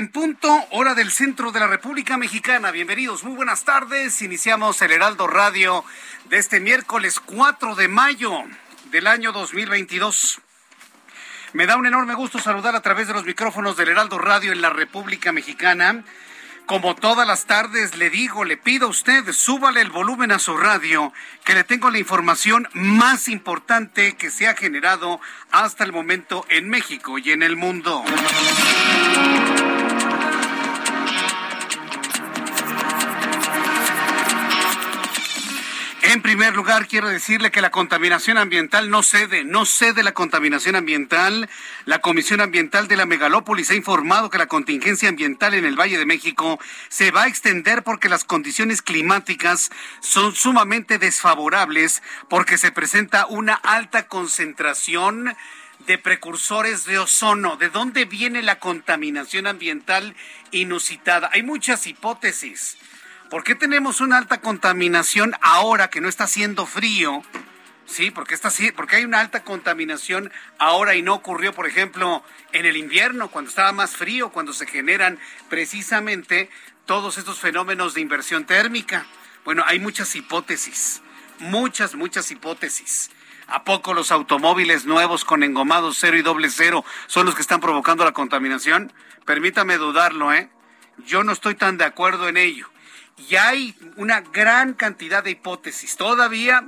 En punto, hora del centro de la República Mexicana. Bienvenidos, muy buenas tardes. Iniciamos el Heraldo Radio de este miércoles 4 de mayo del año 2022. Me da un enorme gusto saludar a través de los micrófonos del Heraldo Radio en la República Mexicana. Como todas las tardes le digo, le pido a usted, súbale el volumen a su radio, que le tengo la información más importante que se ha generado hasta el momento en México y en el mundo. En primer lugar, quiero decirle que la contaminación ambiental no cede, no cede la contaminación ambiental. La Comisión Ambiental de la Megalópolis ha informado que la contingencia ambiental en el Valle de México se va a extender porque las condiciones climáticas son sumamente desfavorables porque se presenta una alta concentración de precursores de ozono. ¿De dónde viene la contaminación ambiental inusitada? Hay muchas hipótesis. ¿Por qué tenemos una alta contaminación ahora que no está haciendo frío? Sí, porque está porque hay una alta contaminación ahora y no ocurrió, por ejemplo, en el invierno cuando estaba más frío, cuando se generan precisamente todos estos fenómenos de inversión térmica. Bueno, hay muchas hipótesis, muchas, muchas hipótesis. ¿A poco los automóviles nuevos con engomados cero y doble cero son los que están provocando la contaminación? Permítame dudarlo, ¿eh? Yo no estoy tan de acuerdo en ello. Y hay una gran cantidad de hipótesis todavía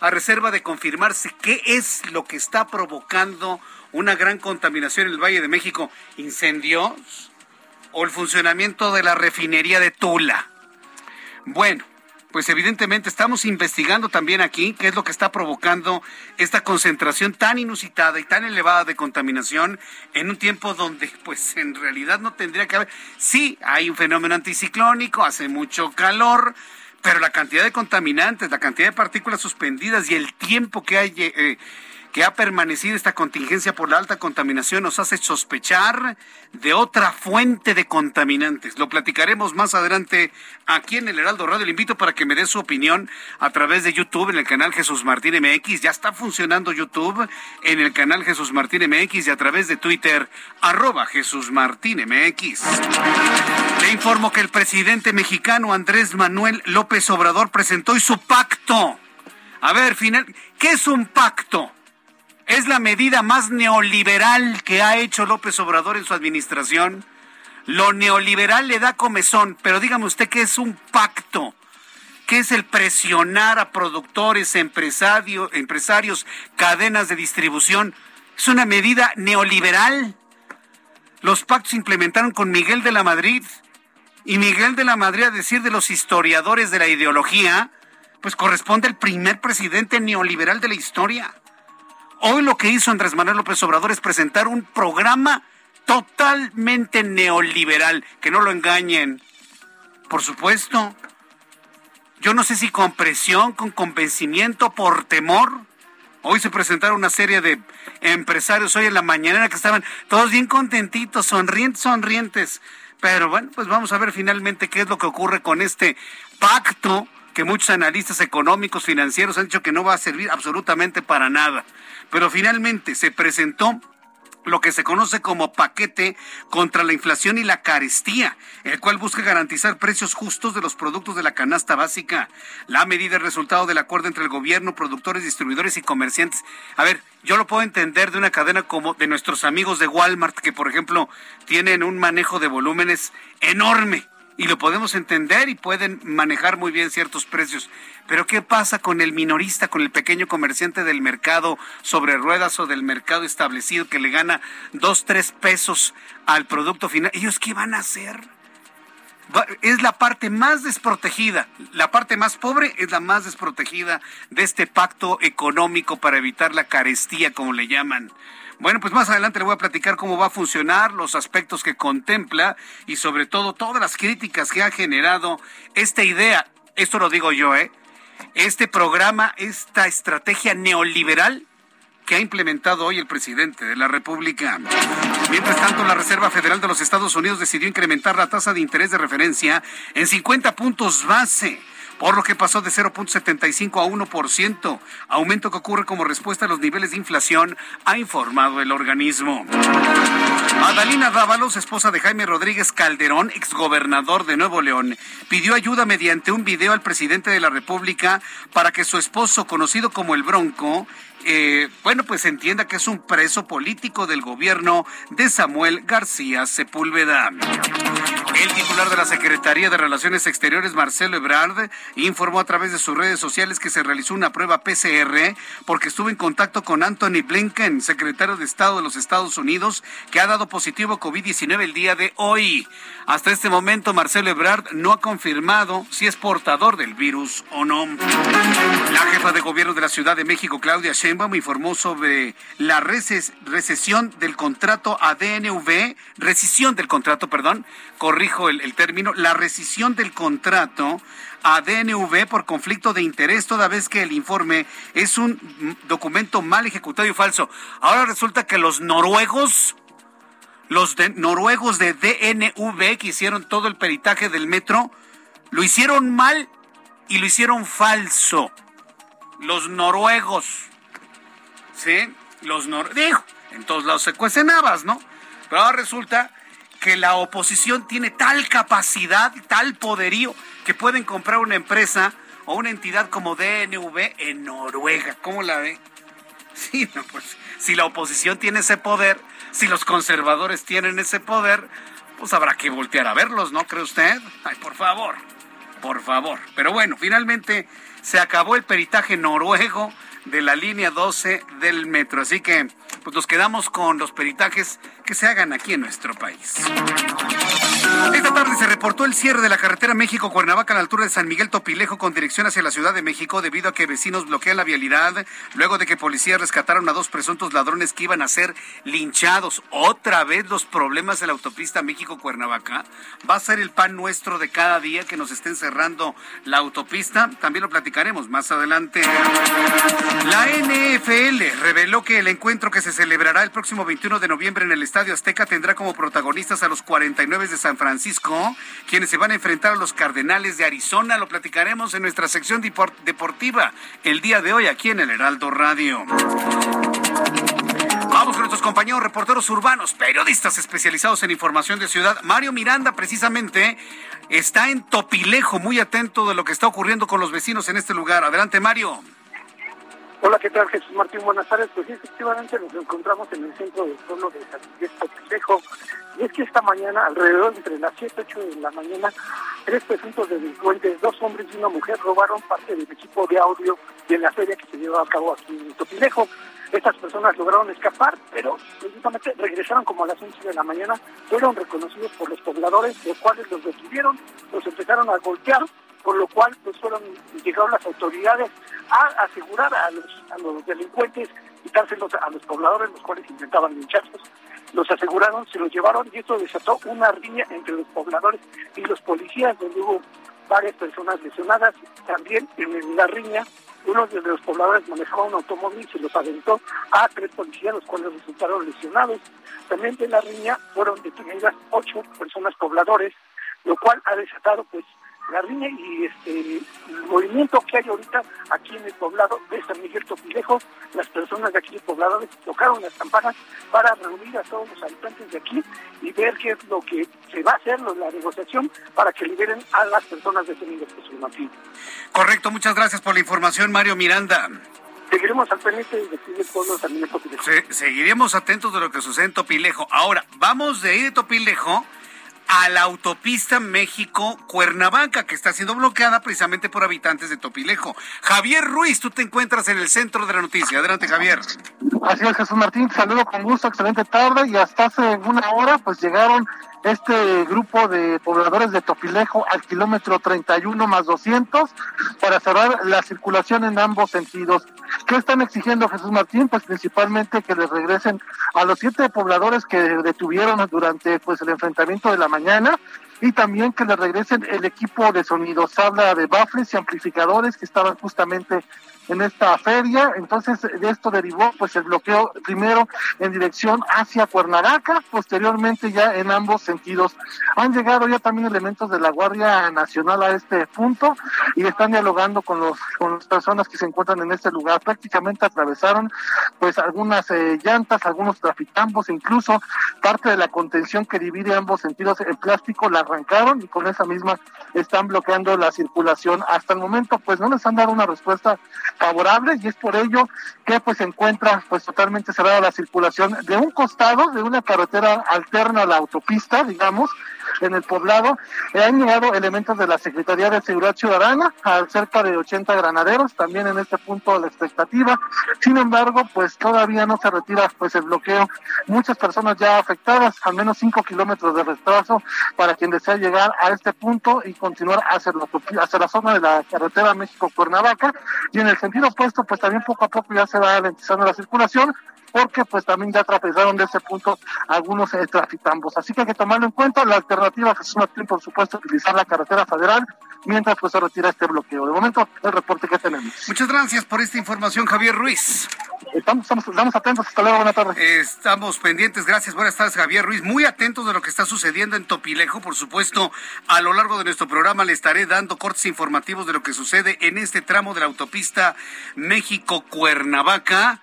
a reserva de confirmarse qué es lo que está provocando una gran contaminación en el Valle de México. ¿Incendios o el funcionamiento de la refinería de Tula? Bueno, pues evidentemente estamos investigando también aquí qué es lo que está provocando esta concentración tan inusitada y tan elevada de contaminación en un tiempo donde pues en realidad no tendría que haber. Sí, hay un fenómeno anticiclónico, hace mucho calor, pero la cantidad de contaminantes, la cantidad de partículas suspendidas y el tiempo que hay eh, que ha permanecido esta contingencia por la alta contaminación nos hace sospechar de otra fuente de contaminantes. Lo platicaremos más adelante aquí en el Heraldo Radio. Le invito para que me dé su opinión a través de YouTube en el canal Jesús Martín MX. Ya está funcionando YouTube en el canal Jesús Martín MX y a través de Twitter arroba Jesús Martín MX. Le informo que el presidente mexicano Andrés Manuel López Obrador presentó hoy su pacto. A ver, final, ¿qué es un pacto? Es la medida más neoliberal que ha hecho López Obrador en su administración. Lo neoliberal le da comezón, pero dígame usted qué es un pacto. ¿Qué es el presionar a productores, empresarios, cadenas de distribución? Es una medida neoliberal. Los pactos se implementaron con Miguel de la Madrid. Y Miguel de la Madrid, a decir de los historiadores de la ideología, pues corresponde al primer presidente neoliberal de la historia. Hoy lo que hizo Andrés Manuel López Obrador es presentar un programa totalmente neoliberal, que no lo engañen. Por supuesto, yo no sé si con presión, con convencimiento, por temor. Hoy se presentaron una serie de empresarios hoy en la mañana que estaban todos bien contentitos, sonrientes, sonrientes. Pero bueno, pues vamos a ver finalmente qué es lo que ocurre con este pacto que muchos analistas económicos, financieros han dicho que no va a servir absolutamente para nada. Pero finalmente se presentó lo que se conoce como paquete contra la inflación y la carestía, el cual busca garantizar precios justos de los productos de la canasta básica. La medida es resultado del acuerdo entre el gobierno, productores, distribuidores y comerciantes. A ver, yo lo puedo entender de una cadena como de nuestros amigos de Walmart, que por ejemplo tienen un manejo de volúmenes enorme y lo podemos entender y pueden manejar muy bien ciertos precios. Pero ¿qué pasa con el minorista, con el pequeño comerciante del mercado sobre ruedas o del mercado establecido que le gana dos, tres pesos al producto final? ¿Ellos qué van a hacer? Es la parte más desprotegida, la parte más pobre es la más desprotegida de este pacto económico para evitar la carestía, como le llaman. Bueno, pues más adelante le voy a platicar cómo va a funcionar, los aspectos que contempla y sobre todo todas las críticas que ha generado esta idea. Esto lo digo yo, ¿eh? Este programa, esta estrategia neoliberal que ha implementado hoy el presidente de la República. Mientras tanto, la Reserva Federal de los Estados Unidos decidió incrementar la tasa de interés de referencia en 50 puntos base por lo que pasó de 0.75 a 1%, aumento que ocurre como respuesta a los niveles de inflación, ha informado el organismo. Adalina Dávalos, esposa de Jaime Rodríguez Calderón, exgobernador de Nuevo León, pidió ayuda mediante un video al presidente de la República para que su esposo, conocido como el Bronco, eh, bueno, pues entienda que es un preso político del gobierno de Samuel García Sepúlveda. El titular de la Secretaría de Relaciones Exteriores, Marcelo Ebrard, informó a través de sus redes sociales que se realizó una prueba PCR porque estuvo en contacto con Anthony Blinken, secretario de Estado de los Estados Unidos, que ha dado positivo COVID-19 el día de hoy. Hasta este momento, Marcelo Ebrard no ha confirmado si es portador del virus o no. La jefa de gobierno de la Ciudad de México, Claudia Sheinbaum, informó sobre la recesión del contrato ADNV, rescisión del contrato, perdón, corrijo el, el término, la rescisión del contrato a DNV por conflicto de interés, toda vez que el informe es un documento mal ejecutado y falso. Ahora resulta que los noruegos, los noruegos de DNV que hicieron todo el peritaje del metro, lo hicieron mal y lo hicieron falso. Los noruegos. ¿Sí? Los noruegos. En todos lados se cuecen habas, ¿no? Pero ahora resulta que la oposición tiene tal capacidad, tal poderío, que pueden comprar una empresa o una entidad como DNV en Noruega. ¿Cómo la ve? Sí, no, pues si la oposición tiene ese poder, si los conservadores tienen ese poder, pues habrá que voltear a verlos, ¿no cree usted? Ay, por favor, por favor. Pero bueno, finalmente se acabó el peritaje noruego de la línea 12 del metro. Así que pues nos quedamos con los peritajes que se hagan aquí en nuestro país. Esta tarde se reportó el cierre de la carretera México-Cuernavaca a la altura de San Miguel Topilejo con dirección hacia la Ciudad de México debido a que vecinos bloquean la vialidad luego de que policías rescataron a dos presuntos ladrones que iban a ser linchados. Otra vez los problemas de la autopista México-Cuernavaca. Va a ser el pan nuestro de cada día que nos estén cerrando la autopista. También lo platicaremos más adelante. La NFL reveló que el encuentro que se celebrará el próximo 21 de noviembre en el Estadio Azteca tendrá como protagonistas a los 49 de San Francisco, quienes se van a enfrentar a los Cardenales de Arizona. Lo platicaremos en nuestra sección deportiva el día de hoy aquí en el Heraldo Radio. Vamos con nuestros compañeros reporteros urbanos, periodistas especializados en información de ciudad. Mario Miranda, precisamente, está en Topilejo, muy atento de lo que está ocurriendo con los vecinos en este lugar. Adelante, Mario. Hola, ¿qué tal Jesús Martín? Buenas tardes. Pues sí, efectivamente nos encontramos en el centro del pueblo de San Miguel Topilejo. Y es que esta mañana, alrededor entre las 7 y 8 de la mañana, tres presuntos delincuentes, dos hombres y una mujer, robaron parte del equipo de audio de la feria que se llevaba a cabo aquí en Topilejo. Estas personas lograron escapar, pero precisamente regresaron como a las 11 de la mañana, fueron reconocidos por los pobladores, los cuales los detuvieron, los empezaron a golpear, por lo cual pues fueron llegaron las autoridades a asegurar a los, a los delincuentes, quitárselos a los pobladores, los cuales intentaban lincharlos, los aseguraron, se los llevaron y esto desató una riña entre los pobladores y los policías, donde hubo varias personas lesionadas. También en la riña, uno de los pobladores manejaba un automóvil y se los aventó a tres policías, los cuales resultaron lesionados. También de la riña fueron detenidas ocho personas pobladores, lo cual ha desatado pues la riña y este el movimiento que hay ahorita aquí en el poblado de San Miguel Topilejo, las personas de aquí del poblado tocaron las campanas para reunir a todos los habitantes de aquí y ver qué es lo que se va a hacer, la negociación para que liberen a las personas detenidas por su Martín. Correcto, muchas gracias por la información, Mario Miranda. Seguiremos al pendiente de el pueblo de San Miguel Topilejo. seguiremos atentos de lo que sucede en Topilejo. Ahora, vamos de ahí de Topilejo a la autopista México-Cuernavaca, que está siendo bloqueada precisamente por habitantes de Topilejo. Javier Ruiz, tú te encuentras en el centro de la noticia. Adelante, Javier. Así es, Jesús Martín, saludo con gusto, excelente tarde, y hasta hace una hora pues llegaron este grupo de pobladores de Topilejo al kilómetro 31 más 200 para cerrar la circulación en ambos sentidos. ¿Qué están exigiendo Jesús Martín? Pues principalmente que les regresen a los siete pobladores que detuvieron durante pues el enfrentamiento de la mañana y también que le regresen el equipo de sonidos. Habla de baffles y amplificadores que estaban justamente en esta feria. Entonces, de esto derivó pues el bloqueo primero en dirección hacia Cuernavaca, posteriormente ya en ambos sentidos. Han llegado ya también elementos de la Guardia Nacional a este punto y están dialogando con los con las personas que se encuentran en este lugar. Prácticamente atravesaron pues algunas eh, llantas, algunos traficambos, incluso parte de la contención que divide ambos sentidos el plástico la arrancaron y con esa misma están bloqueando la circulación. Hasta el momento pues no les han dado una respuesta favorables y es por ello que pues se encuentra pues totalmente cerrada la circulación de un costado de una carretera alterna a la autopista, digamos, en el poblado. Han llegado elementos de la Secretaría de Seguridad Ciudadana, a cerca de 80 granaderos, también en este punto la expectativa. Sin embargo, pues todavía no se retira pues el bloqueo. Muchas personas ya afectadas, al menos 5 kilómetros de retraso para quien desea llegar a este punto y continuar hacia la, hacia la zona de la carretera México-Cuernavaca. Y en el sentido opuesto, pues también poco a poco ya se va alentizando la circulación porque pues también ya atravesaron de ese punto algunos eh, traficambos. Así que hay que tomarlo en cuenta. La alternativa, Jesús Martín, por supuesto, utilizar la carretera federal mientras pues se retira este bloqueo. De momento, el reporte que tenemos. Muchas gracias por esta información, Javier Ruiz. Estamos, estamos, atentos. Hasta luego, buenas tardes. Estamos pendientes. Gracias. Buenas tardes, Javier Ruiz. Muy atentos de lo que está sucediendo en Topilejo. Por supuesto, a lo largo de nuestro programa le estaré dando cortes informativos de lo que sucede en este tramo de la autopista México-Cuernavaca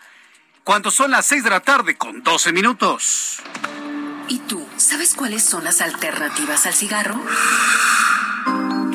cuando son las 6 de la tarde con 12 minutos. ¿Y tú sabes cuáles son las alternativas al cigarro?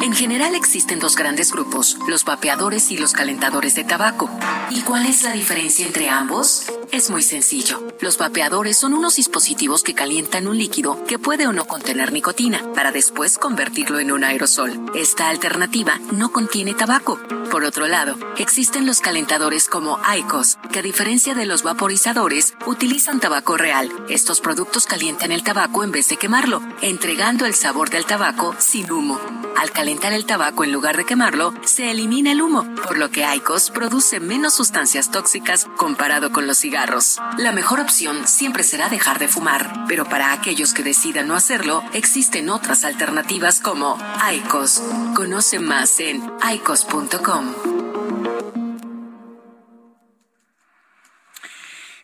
En general existen dos grandes grupos, los vapeadores y los calentadores de tabaco. ¿Y cuál es la diferencia entre ambos? Es muy sencillo. Los vapeadores son unos dispositivos que calientan un líquido que puede o no contener nicotina para después convertirlo en un aerosol. Esta alternativa no contiene tabaco. Por otro lado, existen los calentadores como ICOS, que a diferencia de los vaporizadores, utilizan tabaco real. Estos productos calientan el tabaco en vez de quemarlo, entregando el sabor del tabaco sin humo. Al calentar el tabaco en lugar de quemarlo, se elimina el humo, por lo que ICOS produce menos sustancias tóxicas comparado con los cigarros. La mejor opción siempre será dejar de fumar, pero para aquellos que decidan no hacerlo, existen otras alternativas como ICOS. Conoce más en icos.com.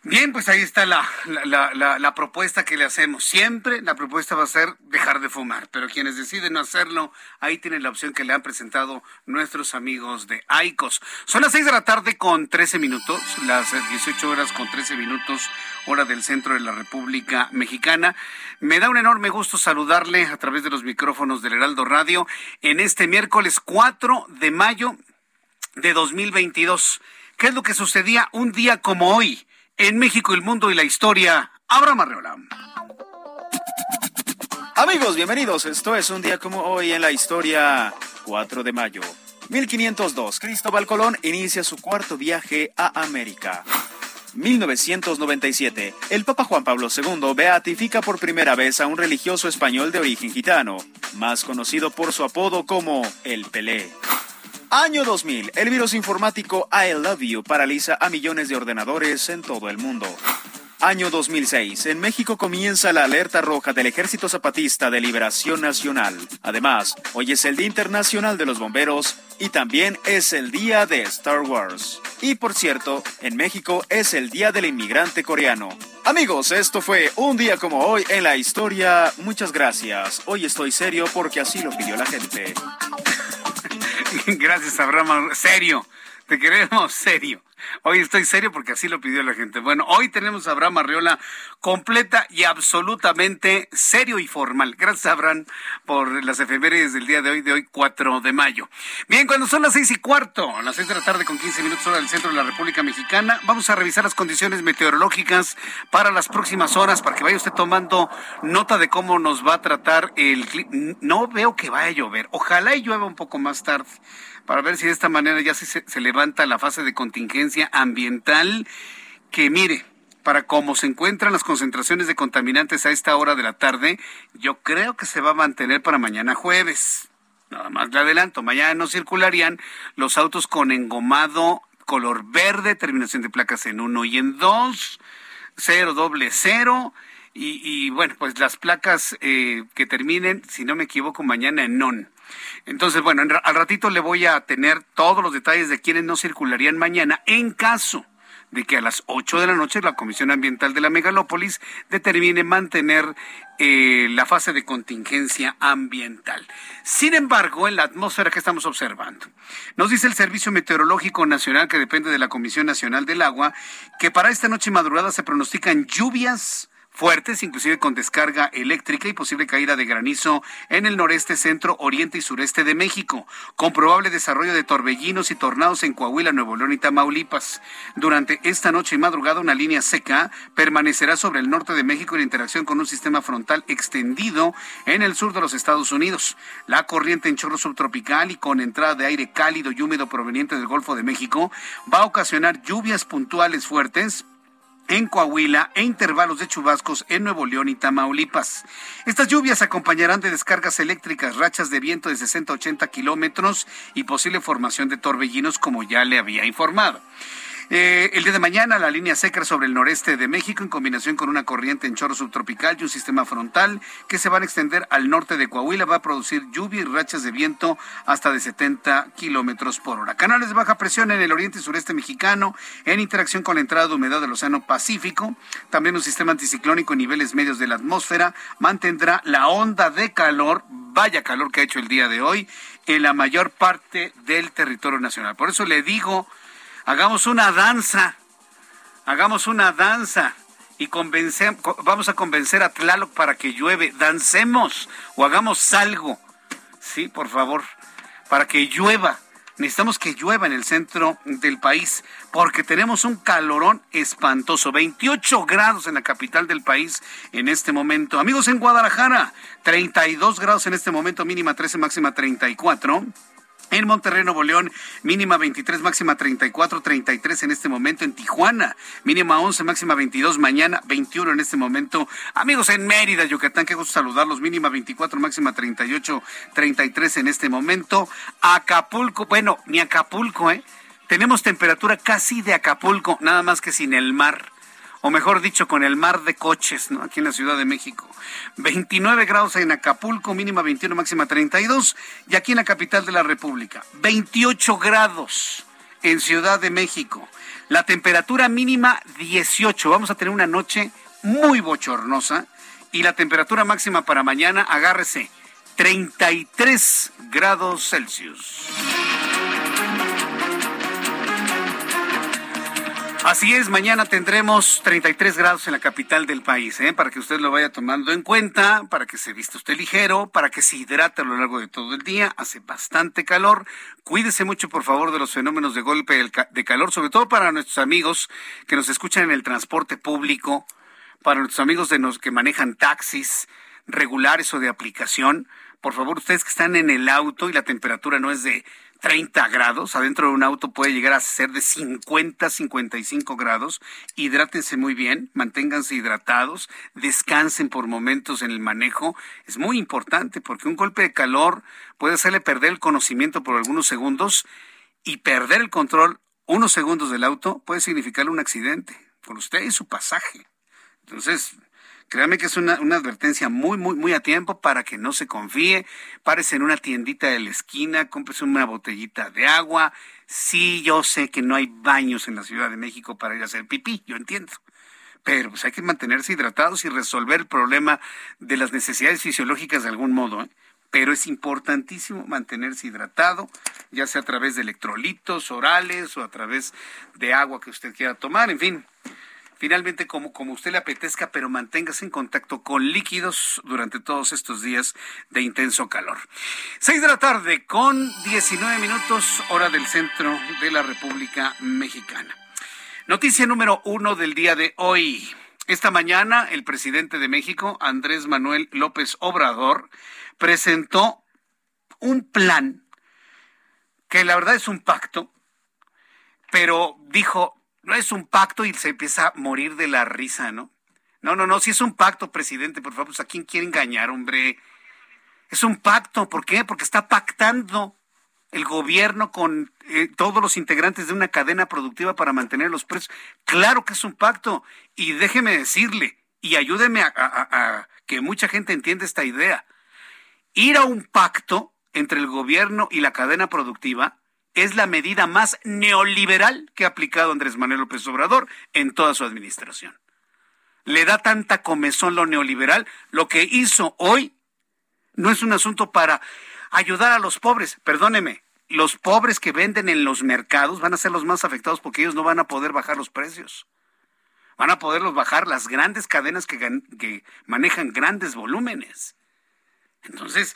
Bien, pues ahí está la, la, propuesta que le hacemos. Siempre la propuesta va a ser dejar de fumar, pero quienes deciden no hacerlo, ahí tienen la opción que le han presentado nuestros amigos de AICOS. Son las 6 de la tarde con 13 minutos, las 18 horas con 13 minutos, hora del centro de la República Mexicana. Me da un enorme gusto saludarle a través de los micrófonos del Heraldo Radio en este miércoles 4 de mayo de 2022. ¿Qué es lo que sucedía un día como hoy? En México, el mundo y la historia. Abraham Arreola. Amigos, bienvenidos. Esto es un día como hoy en la historia. 4 de mayo. 1502. Cristóbal Colón inicia su cuarto viaje a América. 1997. El Papa Juan Pablo II beatifica por primera vez a un religioso español de origen gitano, más conocido por su apodo como el Pelé. Año 2000. El virus informático I Love You paraliza a millones de ordenadores en todo el mundo. Año 2006. En México comienza la alerta roja del Ejército Zapatista de Liberación Nacional. Además, hoy es el Día Internacional de los Bomberos y también es el Día de Star Wars. Y por cierto, en México es el Día del Inmigrante Coreano. Amigos, esto fue un día como hoy en la historia. Muchas gracias. Hoy estoy serio porque así lo pidió la gente. Gracias, Abraham. Serio, te queremos serio. Hoy estoy serio porque así lo pidió la gente. Bueno, hoy tenemos a Abraham Arriola completa y absolutamente serio y formal. Gracias, Abraham, por las efemérides del día de hoy, de hoy 4 de mayo. Bien, cuando son las seis y cuarto, a las seis de la tarde con 15 minutos hora del centro de la República Mexicana, vamos a revisar las condiciones meteorológicas para las próximas horas, para que vaya usted tomando nota de cómo nos va a tratar el clima. No veo que vaya a llover. Ojalá y llueva un poco más tarde para ver si de esta manera ya se, levanta la fase de contingencia ambiental que mire, para cómo se encuentran las concentraciones de contaminantes a esta hora de la tarde, yo creo que se va a mantener para mañana jueves. Nada más le adelanto, mañana no circularían los autos con engomado color verde, terminación de placas en uno y en dos, cero doble cero, y, y bueno, pues las placas eh, que terminen, si no me equivoco, mañana en non. Entonces, bueno, al ratito le voy a tener todos los detalles de quienes no circularían mañana en caso de que a las 8 de la noche la Comisión Ambiental de la Megalópolis determine mantener eh, la fase de contingencia ambiental. Sin embargo, en la atmósfera que estamos observando, nos dice el Servicio Meteorológico Nacional, que depende de la Comisión Nacional del Agua, que para esta noche madrugada se pronostican lluvias fuertes, inclusive con descarga eléctrica y posible caída de granizo en el noreste, centro, oriente y sureste de México, con probable desarrollo de torbellinos y tornados en Coahuila, Nuevo León y Tamaulipas. Durante esta noche y madrugada, una línea seca permanecerá sobre el norte de México en interacción con un sistema frontal extendido en el sur de los Estados Unidos. La corriente en chorro subtropical y con entrada de aire cálido y húmedo proveniente del Golfo de México va a ocasionar lluvias puntuales fuertes en Coahuila e intervalos de chubascos en Nuevo León y Tamaulipas. Estas lluvias acompañarán de descargas eléctricas, rachas de viento de 60 a 80 kilómetros y posible formación de torbellinos, como ya le había informado. Eh, el día de mañana, la línea seca sobre el noreste de México, en combinación con una corriente en chorro subtropical y un sistema frontal que se van a extender al norte de Coahuila, va a producir lluvia y rachas de viento hasta de 70 kilómetros por hora. Canales de baja presión en el oriente y sureste mexicano, en interacción con la entrada de humedad del Océano Pacífico. También un sistema anticiclónico en niveles medios de la atmósfera mantendrá la onda de calor, vaya calor que ha hecho el día de hoy, en la mayor parte del territorio nacional. Por eso le digo Hagamos una danza, hagamos una danza y vamos a convencer a Tlaloc para que llueve. Dancemos o hagamos algo. Sí, por favor, para que llueva. Necesitamos que llueva en el centro del país porque tenemos un calorón espantoso, 28 grados en la capital del país en este momento. Amigos en Guadalajara, 32 grados en este momento, mínima 13, máxima 34. En Monterrey, Nuevo León, mínima 23, máxima 34, 33 en este momento. En Tijuana, mínima 11, máxima 22, mañana 21 en este momento. Amigos en Mérida, Yucatán, qué gusto saludarlos. Mínima 24, máxima 38, 33 en este momento. Acapulco, bueno, ni Acapulco, ¿eh? Tenemos temperatura casi de Acapulco, nada más que sin el mar o mejor dicho, con el mar de coches, ¿no? Aquí en la Ciudad de México. 29 grados en Acapulco, mínima 21, máxima 32, y aquí en la capital de la República, 28 grados en Ciudad de México. La temperatura mínima 18. Vamos a tener una noche muy bochornosa y la temperatura máxima para mañana, agárrese, 33 grados Celsius. Así es, mañana tendremos 33 grados en la capital del país, ¿eh? para que usted lo vaya tomando en cuenta, para que se vista usted ligero, para que se hidrate a lo largo de todo el día. Hace bastante calor. Cuídese mucho, por favor, de los fenómenos de golpe de calor, sobre todo para nuestros amigos que nos escuchan en el transporte público, para nuestros amigos de los que manejan taxis regulares o de aplicación. Por favor, ustedes que están en el auto y la temperatura no es de 30 grados, adentro de un auto puede llegar a ser de 50, 55 grados. Hidrátense muy bien, manténganse hidratados, descansen por momentos en el manejo. Es muy importante porque un golpe de calor puede hacerle perder el conocimiento por algunos segundos y perder el control unos segundos del auto puede significarle un accidente por usted y su pasaje. Entonces, Créame que es una, advertencia muy, muy, muy a tiempo para que no se confíe. Párese en una tiendita de la esquina, cómprese una botellita de agua. Sí, yo sé que no hay baños en la Ciudad de México para ir a hacer pipí, yo entiendo. Pero pues hay que mantenerse hidratados y resolver el problema de las necesidades fisiológicas de algún modo. ¿eh? pero es importantísimo mantenerse hidratado, ya sea a través de electrolitos orales o a través de agua que usted quiera tomar, en fin. Finalmente, como, como usted le apetezca, pero manténgase en contacto con líquidos durante todos estos días de intenso calor. Seis de la tarde con 19 minutos, hora del centro de la República Mexicana. Noticia número uno del día de hoy. Esta mañana, el presidente de México, Andrés Manuel López Obrador, presentó un plan que la verdad es un pacto, pero dijo, no es un pacto y se empieza a morir de la risa, ¿no? No, no, no, si es un pacto, presidente, por favor, pues a quién quiere engañar, hombre. Es un pacto, ¿por qué? Porque está pactando el gobierno con eh, todos los integrantes de una cadena productiva para mantener los precios. Claro que es un pacto. Y déjeme decirle, y ayúdeme a, que mucha gente entienda esta idea. Ir a un pacto entre el gobierno y la cadena productiva es la medida más neoliberal que ha aplicado Andrés Manuel López Obrador en toda su administración. Le da tanta comezón lo neoliberal. Lo que hizo hoy no es un asunto para ayudar a los pobres. Perdóneme, los pobres que venden en los mercados van a ser los más afectados porque ellos no van a poder bajar los precios. Van a poderlos bajar las grandes cadenas que, que manejan grandes volúmenes. Entonces,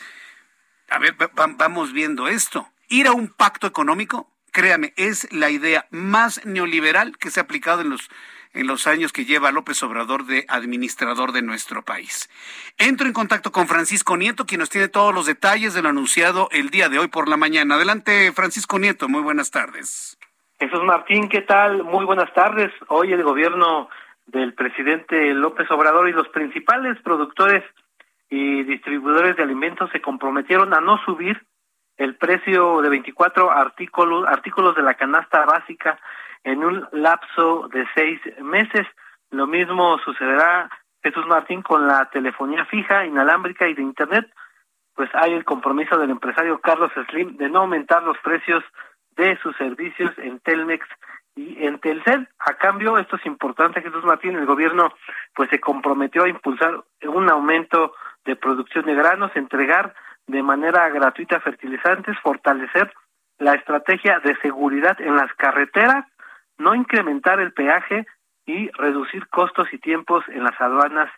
a ver, vamos viendo esto. Ir a un pacto económico, créame, es la idea más neoliberal que se ha aplicado en los en los años que lleva López Obrador de administrador de nuestro país. Entro en contacto con Francisco Nieto, quien nos tiene todos los detalles de lo anunciado el día de hoy por la mañana. Adelante, Francisco Nieto, muy buenas tardes. Jesús Martín, ¿qué tal? Muy buenas tardes. Hoy el gobierno del presidente López Obrador y los principales productores y distribuidores de alimentos se comprometieron a no subir el precio de 24 artículos, artículos de la canasta básica en un lapso de seis meses. Lo mismo sucederá, Jesús Martín, con la telefonía fija, inalámbrica y de Internet. Pues hay el compromiso del empresario Carlos Slim de no aumentar los precios de sus servicios en Telmex y en Telcel. A cambio, esto es importante, Jesús Martín, el gobierno pues se comprometió a impulsar un aumento de producción de granos, entregar de manera gratuita fertilizantes, fortalecer la estrategia de seguridad en las carreteras no incrementar el peaje y reducir costos y tiempos en las aduanas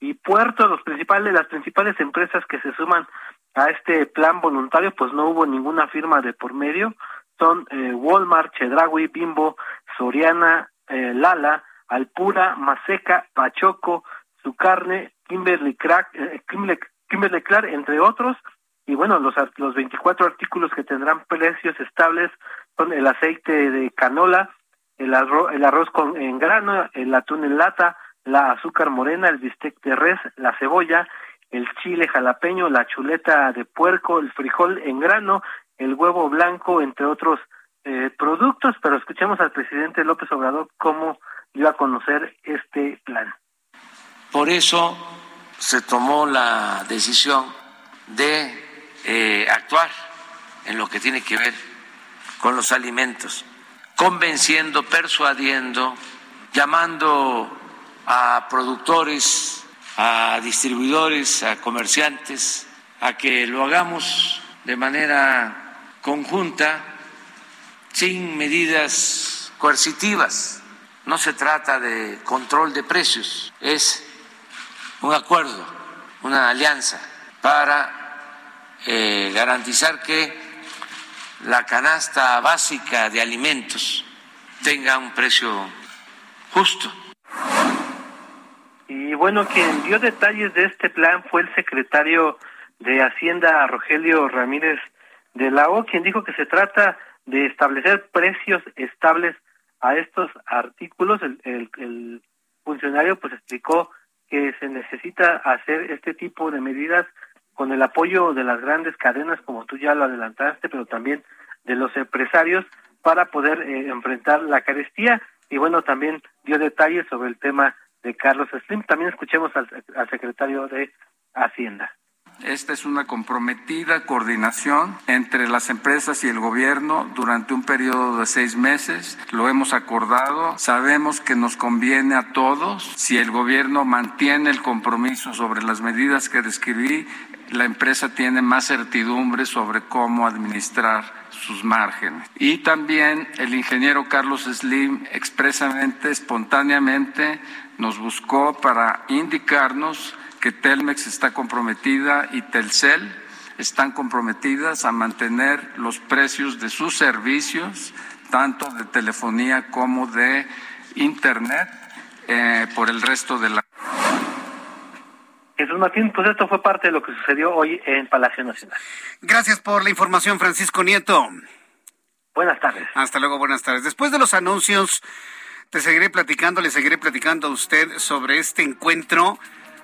y puertos. Los principales, las principales empresas que se suman a este plan voluntario, pues no hubo ninguna firma de por medio. Son eh, Walmart, Chedraui, Bimbo, Soriana, eh, Lala, Alpura, Maseca, Pachoco, Su Carne, Kimberly Crack, eh, Kimberly, Clark, entre otros. Y bueno, los, los 24 artículos que tendrán precios estables son el aceite de canola, el arroz, el arroz con, en grano, el atún en lata, la azúcar morena, el bistec de res, la cebolla, el chile jalapeño, la chuleta de puerco, el frijol en grano, el huevo blanco, entre otros eh, productos. Pero escuchemos al presidente López Obrador cómo dio a conocer este plan. Por eso se tomó la decisión de eh, actuar en lo que tiene que ver con los alimentos convenciendo, persuadiendo, llamando a productores, a distribuidores, a comerciantes, a que lo hagamos de manera conjunta, sin medidas coercitivas. No se trata de control de precios, es un acuerdo, una alianza para eh, garantizar que la canasta básica de alimentos tenga un precio justo. Y bueno, quien dio detalles de este plan fue el secretario de Hacienda, Rogelio Ramírez de la O, quien dijo que se trata de establecer precios estables a estos artículos. El, el, funcionario pues explicó que se necesita hacer este tipo de medidas con el apoyo de las grandes cadenas, como tú ya lo adelantaste, pero también de los empresarios para poder eh, enfrentar la carestía. Y bueno, también dio detalles sobre el tema de Carlos Slim. También escuchemos al, al secretario de Hacienda. Esta es una comprometida coordinación entre las empresas y el gobierno durante un periodo de seis meses. Lo hemos acordado. Sabemos que nos conviene a todos si el gobierno mantiene el compromiso sobre las medidas que describí la empresa tiene más certidumbre sobre cómo administrar sus márgenes. Y también el ingeniero Carlos Slim expresamente, espontáneamente, nos buscó para indicarnos que Telmex está comprometida y Telcel están comprometidas a mantener los precios de sus servicios, tanto de telefonía como de Internet, eh, por el resto de la. Jesús Martín, pues esto fue parte de lo que sucedió hoy en Palacio Nacional. Gracias por la información, Francisco Nieto. Buenas tardes. Hasta luego, buenas tardes. Después de los anuncios, te seguiré platicando, le seguiré platicando a usted sobre este encuentro,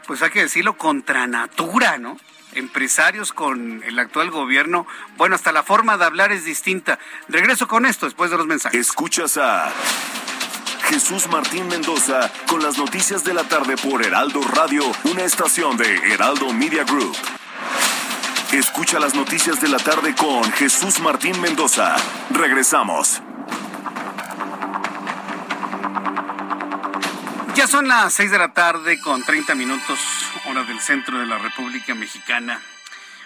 pues hay que decirlo, contra natura, ¿no? Empresarios con el actual gobierno. Bueno, hasta la forma de hablar es distinta. Regreso con esto después de los mensajes. Escuchas a Jesús Martín Mendoza con las noticias de la tarde por Heraldo Radio, una estación de Heraldo Media Group. Escucha las noticias de la tarde con Jesús Martín Mendoza. Regresamos. Ya son las seis de la tarde con 30 minutos, hora del centro de la República Mexicana.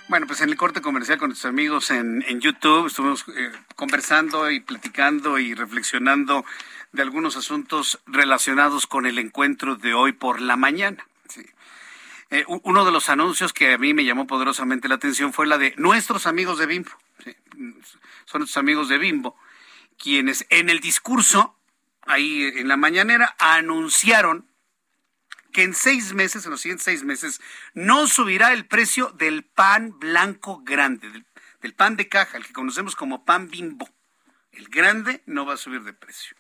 Bueno, pues en el corte comercial con nuestros amigos en, en YouTube estuvimos eh, conversando y platicando y reflexionando de algunos asuntos relacionados con el encuentro de hoy por la mañana. Eh, uno de los anuncios que a mí me llamó poderosamente la atención fue la de nuestros amigos de Bimbo. Son nuestros amigos de Bimbo, quienes en el discurso, ahí en la mañanera, anunciaron que en seis meses, en los siguientes seis meses, no subirá el precio del pan blanco grande, del pan de caja, el que conocemos como pan Bimbo. El grande no va a subir de precio.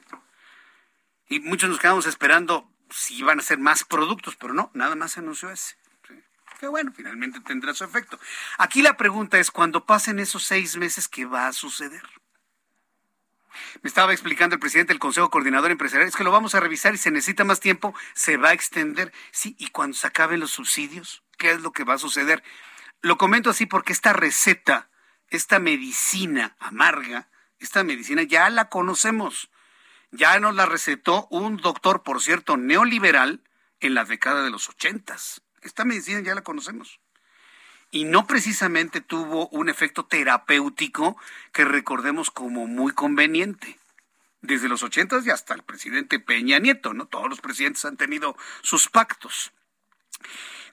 Y muchos nos quedamos esperando si iban a ser más productos, pero no, nada más se anunció ese. Que bueno, finalmente tendrá su efecto. Aquí la pregunta es, cuando pasen esos seis meses, ¿qué va a suceder? Me estaba explicando el presidente del Consejo Coordinador Empresarial, es que lo vamos a revisar y se necesita más tiempo, se va a extender. Sí, y cuando se acaben los subsidios, ¿qué es lo que va a suceder? Lo comento así porque esta receta, esta medicina amarga, esta medicina ya la conocemos ya nos la recetó un doctor, por cierto, neoliberal en la década de los ochentas. Esta medicina ya la conocemos. Y no precisamente tuvo un efecto terapéutico que recordemos como muy conveniente. Desde los ochentas y hasta el presidente Peña Nieto, ¿no? Todos los presidentes han tenido sus pactos.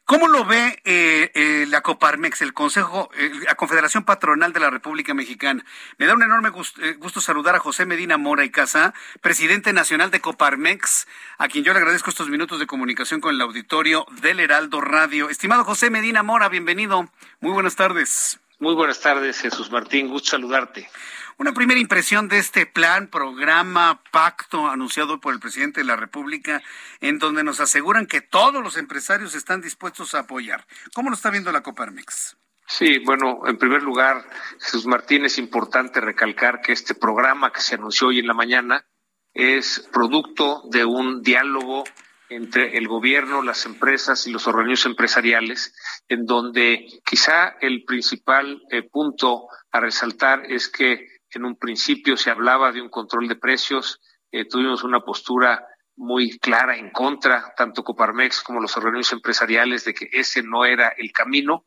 ¿Cómo lo ve eh, eh, la Coparmex, el Consejo, eh, la Confederación Patronal de la República Mexicana? Me da un enorme gusto, saludar a José Medina Mora y Casa, presidente nacional de Coparmex, a quien yo le agradezco estos minutos de comunicación con el auditorio del Heraldo Radio. Estimado José Medina Mora, bienvenido. Muy buenas tardes. Muy buenas tardes, Jesús Martín. Gusto saludarte. Una primera impresión de este plan, programa, pacto anunciado por el presidente de la República, en donde nos aseguran que todos los empresarios están dispuestos a apoyar. ¿Cómo lo está viendo la Coparmex? Sí, bueno, en primer lugar, Jesús Martín, es importante recalcar que este programa que se anunció hoy en la mañana es producto de un diálogo entre el gobierno, las empresas y los organismos empresariales, en donde quizá el principal eh, punto a resaltar es que en un principio se hablaba de un control de precios, eh, tuvimos una postura muy clara en contra, tanto Coparmex como los organismos empresariales, de que ese no era el camino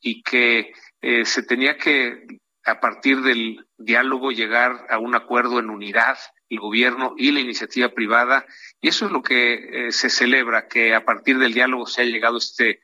y que eh, se tenía que, a partir del diálogo, llegar a un acuerdo en unidad, el gobierno y la iniciativa privada. Y eso es lo que eh, se celebra, que a partir del diálogo se ha llegado este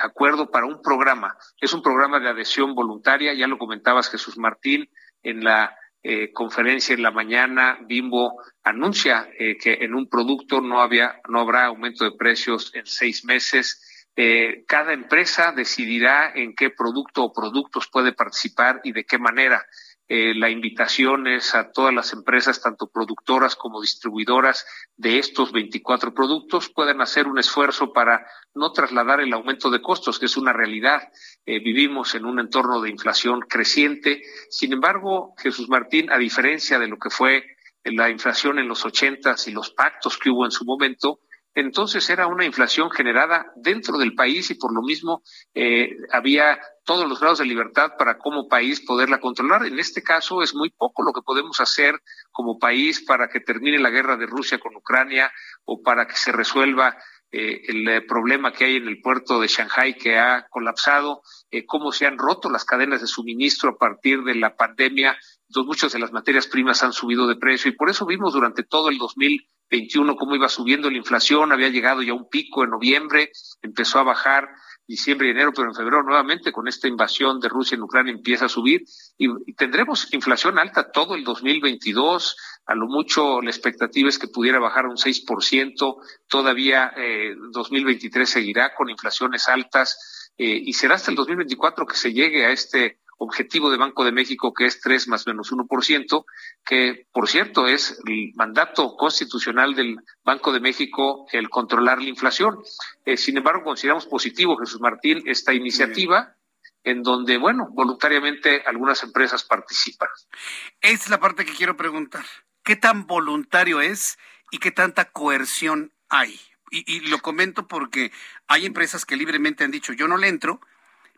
acuerdo para un programa. Es un programa de adhesión voluntaria, ya lo comentabas Jesús Martín, en la eh, conferencia en la mañana, Bimbo anuncia eh, que en un producto no había, no habrá aumento de precios en seis meses. Eh, cada empresa decidirá en qué producto o productos puede participar y de qué manera. Eh, la invitación es a todas las empresas, tanto productoras como distribuidoras de estos 24 productos, puedan hacer un esfuerzo para no trasladar el aumento de costos, que es una realidad. Eh, vivimos en un entorno de inflación creciente. Sin embargo, Jesús Martín, a diferencia de lo que fue la inflación en los ochentas y los pactos que hubo en su momento, entonces era una inflación generada dentro del país y por lo mismo eh, había todos los grados de libertad para como país poderla controlar. En este caso es muy poco lo que podemos hacer como país para que termine la guerra de Rusia con Ucrania o para que se resuelva eh, el problema que hay en el puerto de Shanghai que ha colapsado, cómo se han roto las cadenas de suministro a partir de la pandemia. Entonces, muchas de las materias primas han subido de precio y por eso vimos durante todo el 2021 cómo iba subiendo la inflación, había llegado ya un pico en noviembre, empezó a bajar diciembre y enero, pero en febrero nuevamente con esta invasión de Rusia en Ucrania empieza a subir y, tendremos inflación alta todo el 2022. A lo mucho la expectativa es que pudiera bajar un 6%. Todavía eh, 2023 seguirá con inflaciones altas eh, y será hasta el 2024 que se llegue a este objetivo de Banco de México, que es 3 más menos 1%, que, por cierto, es el mandato constitucional del Banco de México el controlar la inflación. Eh, sin embargo, consideramos positivo, Jesús Martín, esta iniciativa en donde, bueno, voluntariamente algunas empresas participan. Esa es la parte que quiero preguntar. ¿Qué tan voluntario es y qué tanta coerción hay? Y, y, lo comento porque hay empresas que libremente han dicho, yo no le entro,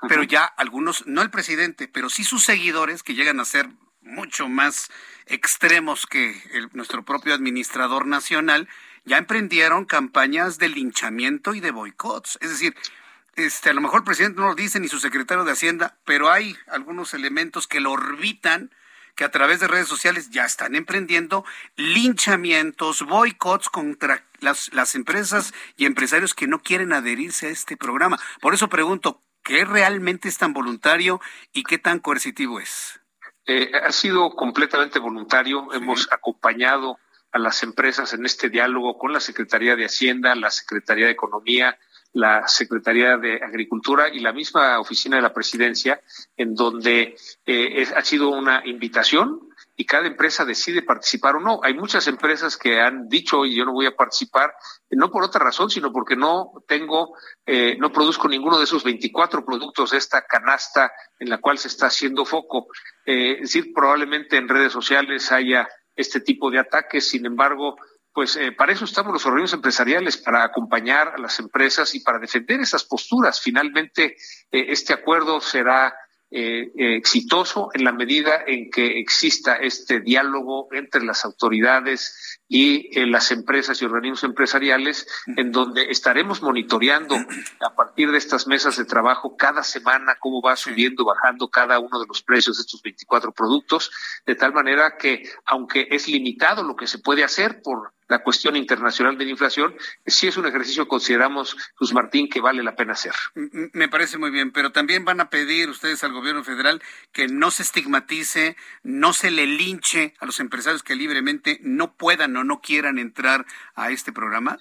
pero ya algunos, no el presidente, pero sí sus seguidores que llegan a ser mucho más extremos que nuestro propio administrador nacional, ya emprendieron campañas de linchamiento y de boicots. Es decir, este, a lo mejor el presidente no lo dice ni su secretario de Hacienda, pero hay algunos elementos que lo orbitan que a través de redes sociales ya están emprendiendo linchamientos, boicots contra las, las empresas y empresarios que no quieren adherirse a este programa. Por eso pregunto, ¿Qué realmente es tan voluntario y qué tan coercitivo es? Eh, ha sido completamente voluntario. Hemos acompañado a las empresas en este diálogo con la Secretaría de Hacienda, la Secretaría de Economía, la Secretaría de Agricultura y la misma oficina de la Presidencia, en donde eh, ha sido una invitación y cada empresa decide participar o no. Hay muchas empresas que han dicho, y yo no voy a participar, no por otra razón, sino porque no tengo, eh, no produzco ninguno de esos 24 productos de esta canasta en la cual se está haciendo foco. Eh, es decir, probablemente en redes sociales haya este tipo de ataques, sin embargo, pues eh, para eso estamos los organismos empresariales, para acompañar a las empresas y para defender esas posturas. Finalmente, este acuerdo será eh, exitoso en la medida en que exista este diálogo entre las autoridades y eh, las empresas y organismos empresariales, en donde estaremos monitoreando a partir de estas mesas de trabajo cada semana cómo va subiendo, bajando cada uno de los precios de estos 24 productos, de tal manera que, aunque es limitado lo que se puede hacer por la cuestión internacional de la inflación, sí es un ejercicio, consideramos, Luz Martín, que vale la pena hacer. Me parece muy bien, pero también van a pedir ustedes al gobierno federal que no se estigmatice, no se le linche a los empresarios que libremente no puedan o no quieran entrar a este programa.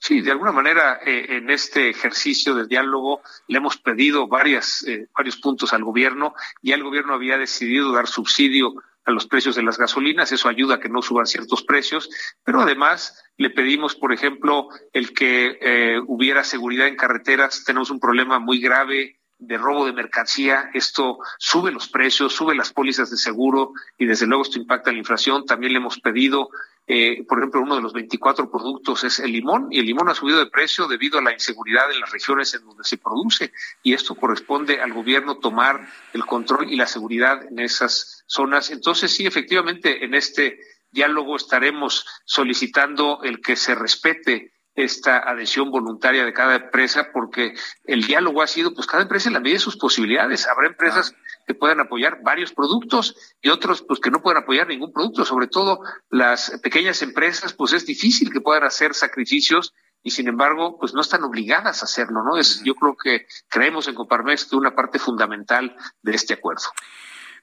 Sí, de alguna manera eh, en este ejercicio de diálogo le hemos pedido varias, eh, varios puntos al gobierno. y el gobierno había decidido dar subsidio a los precios de las gasolinas, eso ayuda a que no suban ciertos precios, pero además le pedimos, por ejemplo, el que eh, hubiera seguridad en carreteras, tenemos un problema muy grave de robo de mercancía, esto sube los precios, sube las pólizas de seguro y desde luego esto impacta la inflación. También le hemos pedido, eh, por ejemplo, uno de los 24 productos es el limón y el limón ha subido de precio debido a la inseguridad en las regiones en donde se produce y esto corresponde al gobierno tomar el control y la seguridad en esas zonas. Entonces, sí, efectivamente, en este diálogo estaremos solicitando el que se respete esta adhesión voluntaria de cada empresa, porque el diálogo ha sido, pues cada empresa en la medida de sus posibilidades. Habrá empresas que puedan apoyar varios productos y otros, pues que no puedan apoyar ningún producto. Sobre todo las pequeñas empresas, pues es difícil que puedan hacer sacrificios y sin embargo, pues no están obligadas a hacerlo, ¿no? Es, yo creo que creemos en Coparmex que una parte fundamental de este acuerdo.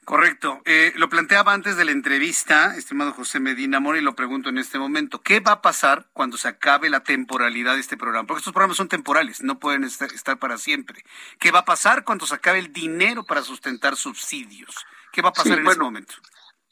Correcto. Eh, lo planteaba antes de la entrevista, estimado José Medina Mora, y lo pregunto en este momento. ¿Qué va a pasar cuando se acabe la temporalidad de este programa? Porque estos programas son temporales, no pueden estar, para siempre. ¿Qué va a pasar cuando se acabe el dinero para sustentar subsidios? ¿Qué va a pasar en ese momento?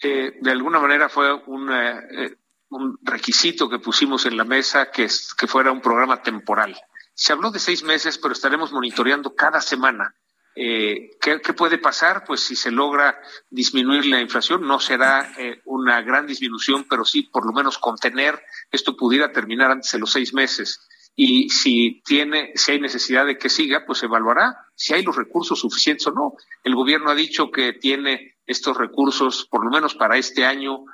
Eh, de alguna manera fue un, eh, un requisito que pusimos en la mesa que, que fuera un programa temporal. Se habló de seis meses, pero estaremos monitoreando cada semana eh, ¿qué, puede pasar? Pues si se logra disminuir la inflación, no será eh, una gran disminución, pero sí por lo menos contener. Esto pudiera terminar antes de los seis meses. Y si tiene, si hay necesidad de que siga, pues evaluará si hay los recursos suficientes o no. El gobierno ha dicho que tiene estos recursos, por lo menos para este año,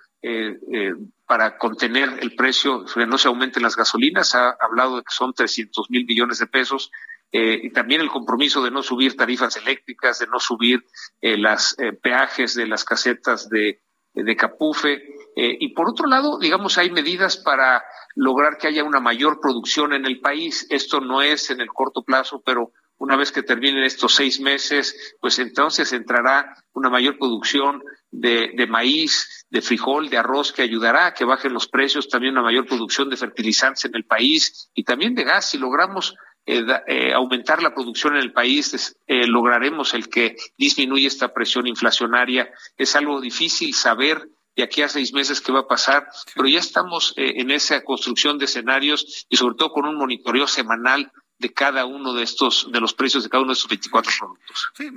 para contener el precio, que no se aumenten las gasolinas, ha hablado de que son 300 mil millones de pesos, y también el compromiso de no subir tarifas eléctricas, de no subir eh, las peajes de las casetas de, de Capufe. y por otro lado, digamos, hay medidas para lograr que haya una mayor producción en el país. Esto no es en el corto plazo, pero una vez que terminen estos seis meses, pues entonces entrará una mayor producción de, de, maíz, de frijol, de arroz, que ayudará a que bajen los precios, también una mayor producción de fertilizantes en el país y también de gas. Si logramos eh, eh, aumentar la producción en el país, eh, lograremos el que disminuya esta presión inflacionaria. Es algo difícil saber de aquí a seis meses qué va a pasar, pero ya estamos eh, en esa construcción de escenarios y sobre todo con un monitoreo semanal de cada uno de estos, de los precios de cada uno de estos 24 productos. Sí,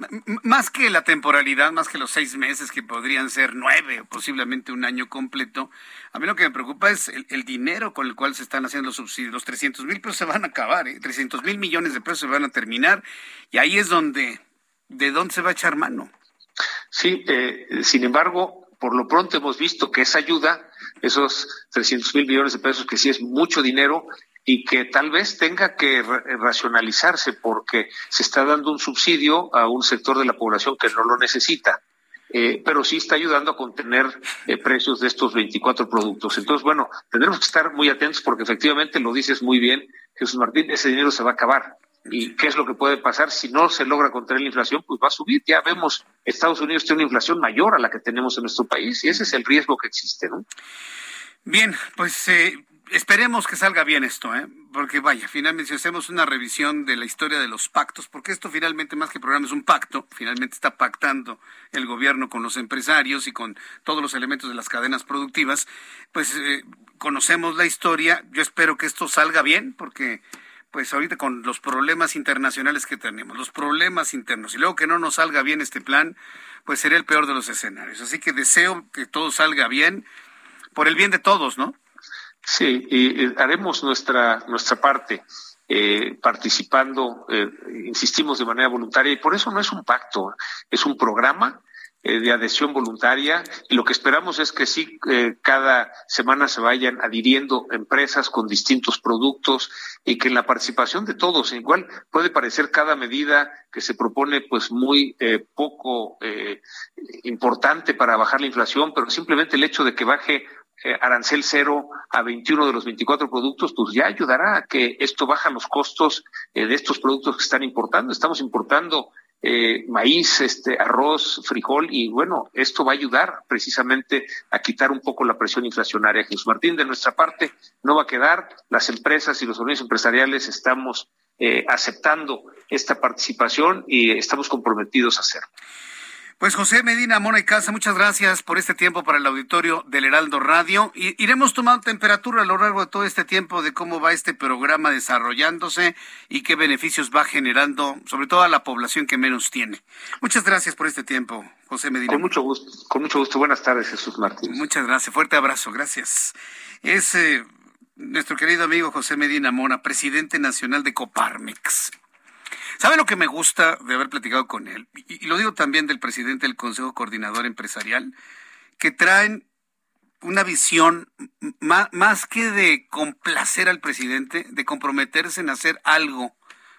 más que la temporalidad, más que los seis meses que podrían ser nueve o posiblemente un año completo, a mí lo que me preocupa es el, dinero con el cual se están haciendo los subsidios. Los 300 mil pesos se van a acabar, ¿eh? 300 mil millones de pesos se van a terminar y ahí es donde, ¿de dónde se va a echar mano? Sí, eh, sin embargo, por lo pronto hemos visto que esa ayuda, esos 300 mil millones de pesos, que sí es mucho dinero y que tal vez tenga que racionalizarse porque se está dando un subsidio a un sector de la población que no lo necesita. Eh, pero sí está ayudando a contener eh, precios de estos 24 productos. Entonces, bueno, tendremos que estar muy atentos porque efectivamente lo dices muy bien, Jesús Martín, ese dinero se va a acabar. ¿Y qué es lo que puede pasar? Si no se logra contener la inflación, pues va a subir. Ya vemos, Estados Unidos tiene una inflación mayor a la que tenemos en nuestro país y ese es el riesgo que existe, ¿no? Bien, pues eh, esperemos que salga bien esto, ¿eh? Porque vaya, finalmente si hacemos una revisión de la historia de los pactos, porque esto finalmente más que programa es un pacto, finalmente está pactando el gobierno con los empresarios y con todos los elementos de las cadenas productivas, pues eh, conocemos la historia. Yo espero que esto salga bien, porque pues ahorita con los problemas internacionales que tenemos, los problemas internos, y luego que no nos salga bien este plan, pues sería el peor de los escenarios. Así que deseo que todo salga bien, por el bien de todos, ¿no? Sí, y haremos nuestra, nuestra parte. Eh, participando, eh, insistimos de manera voluntaria, y por eso no es un pacto, es un programa eh, de adhesión voluntaria y lo que esperamos es que sí eh, cada semana se vayan adhiriendo empresas con distintos productos y que en la participación de todos, igual puede parecer cada medida que se propone pues muy eh, poco importante para bajar la inflación, pero simplemente el hecho de que baje arancel cero a 21 de los 24 productos, pues ya ayudará a que esto baja los costos de estos productos que están importando. Estamos importando eh, maíz, este, arroz, frijol, y bueno, esto va a ayudar precisamente a quitar un poco la presión inflacionaria. Jesús Martín, de nuestra parte, no va a quedar. Las empresas y los organismos empresariales estamos eh, aceptando esta participación y estamos comprometidos a hacerlo. Pues José Medina Mona y Casa, muchas gracias por este tiempo para el auditorio del Heraldo Radio. Y iremos tomando temperatura a lo largo de todo este tiempo de cómo va este programa desarrollándose y qué beneficios va generando, sobre todo a la población que menos tiene. Muchas gracias por este tiempo, José Medina. Con mucho gusto, con mucho gusto. Buenas tardes, Jesús Martín. Muchas gracias, fuerte abrazo, gracias. Es eh, nuestro querido amigo José Medina Mona, presidente nacional de Coparmex. ¿Sabe lo que me gusta de haber platicado con él? Y, lo digo también del presidente del Consejo Coordinador Empresarial, que traen una visión más, que de complacer al presidente, de comprometerse en hacer algo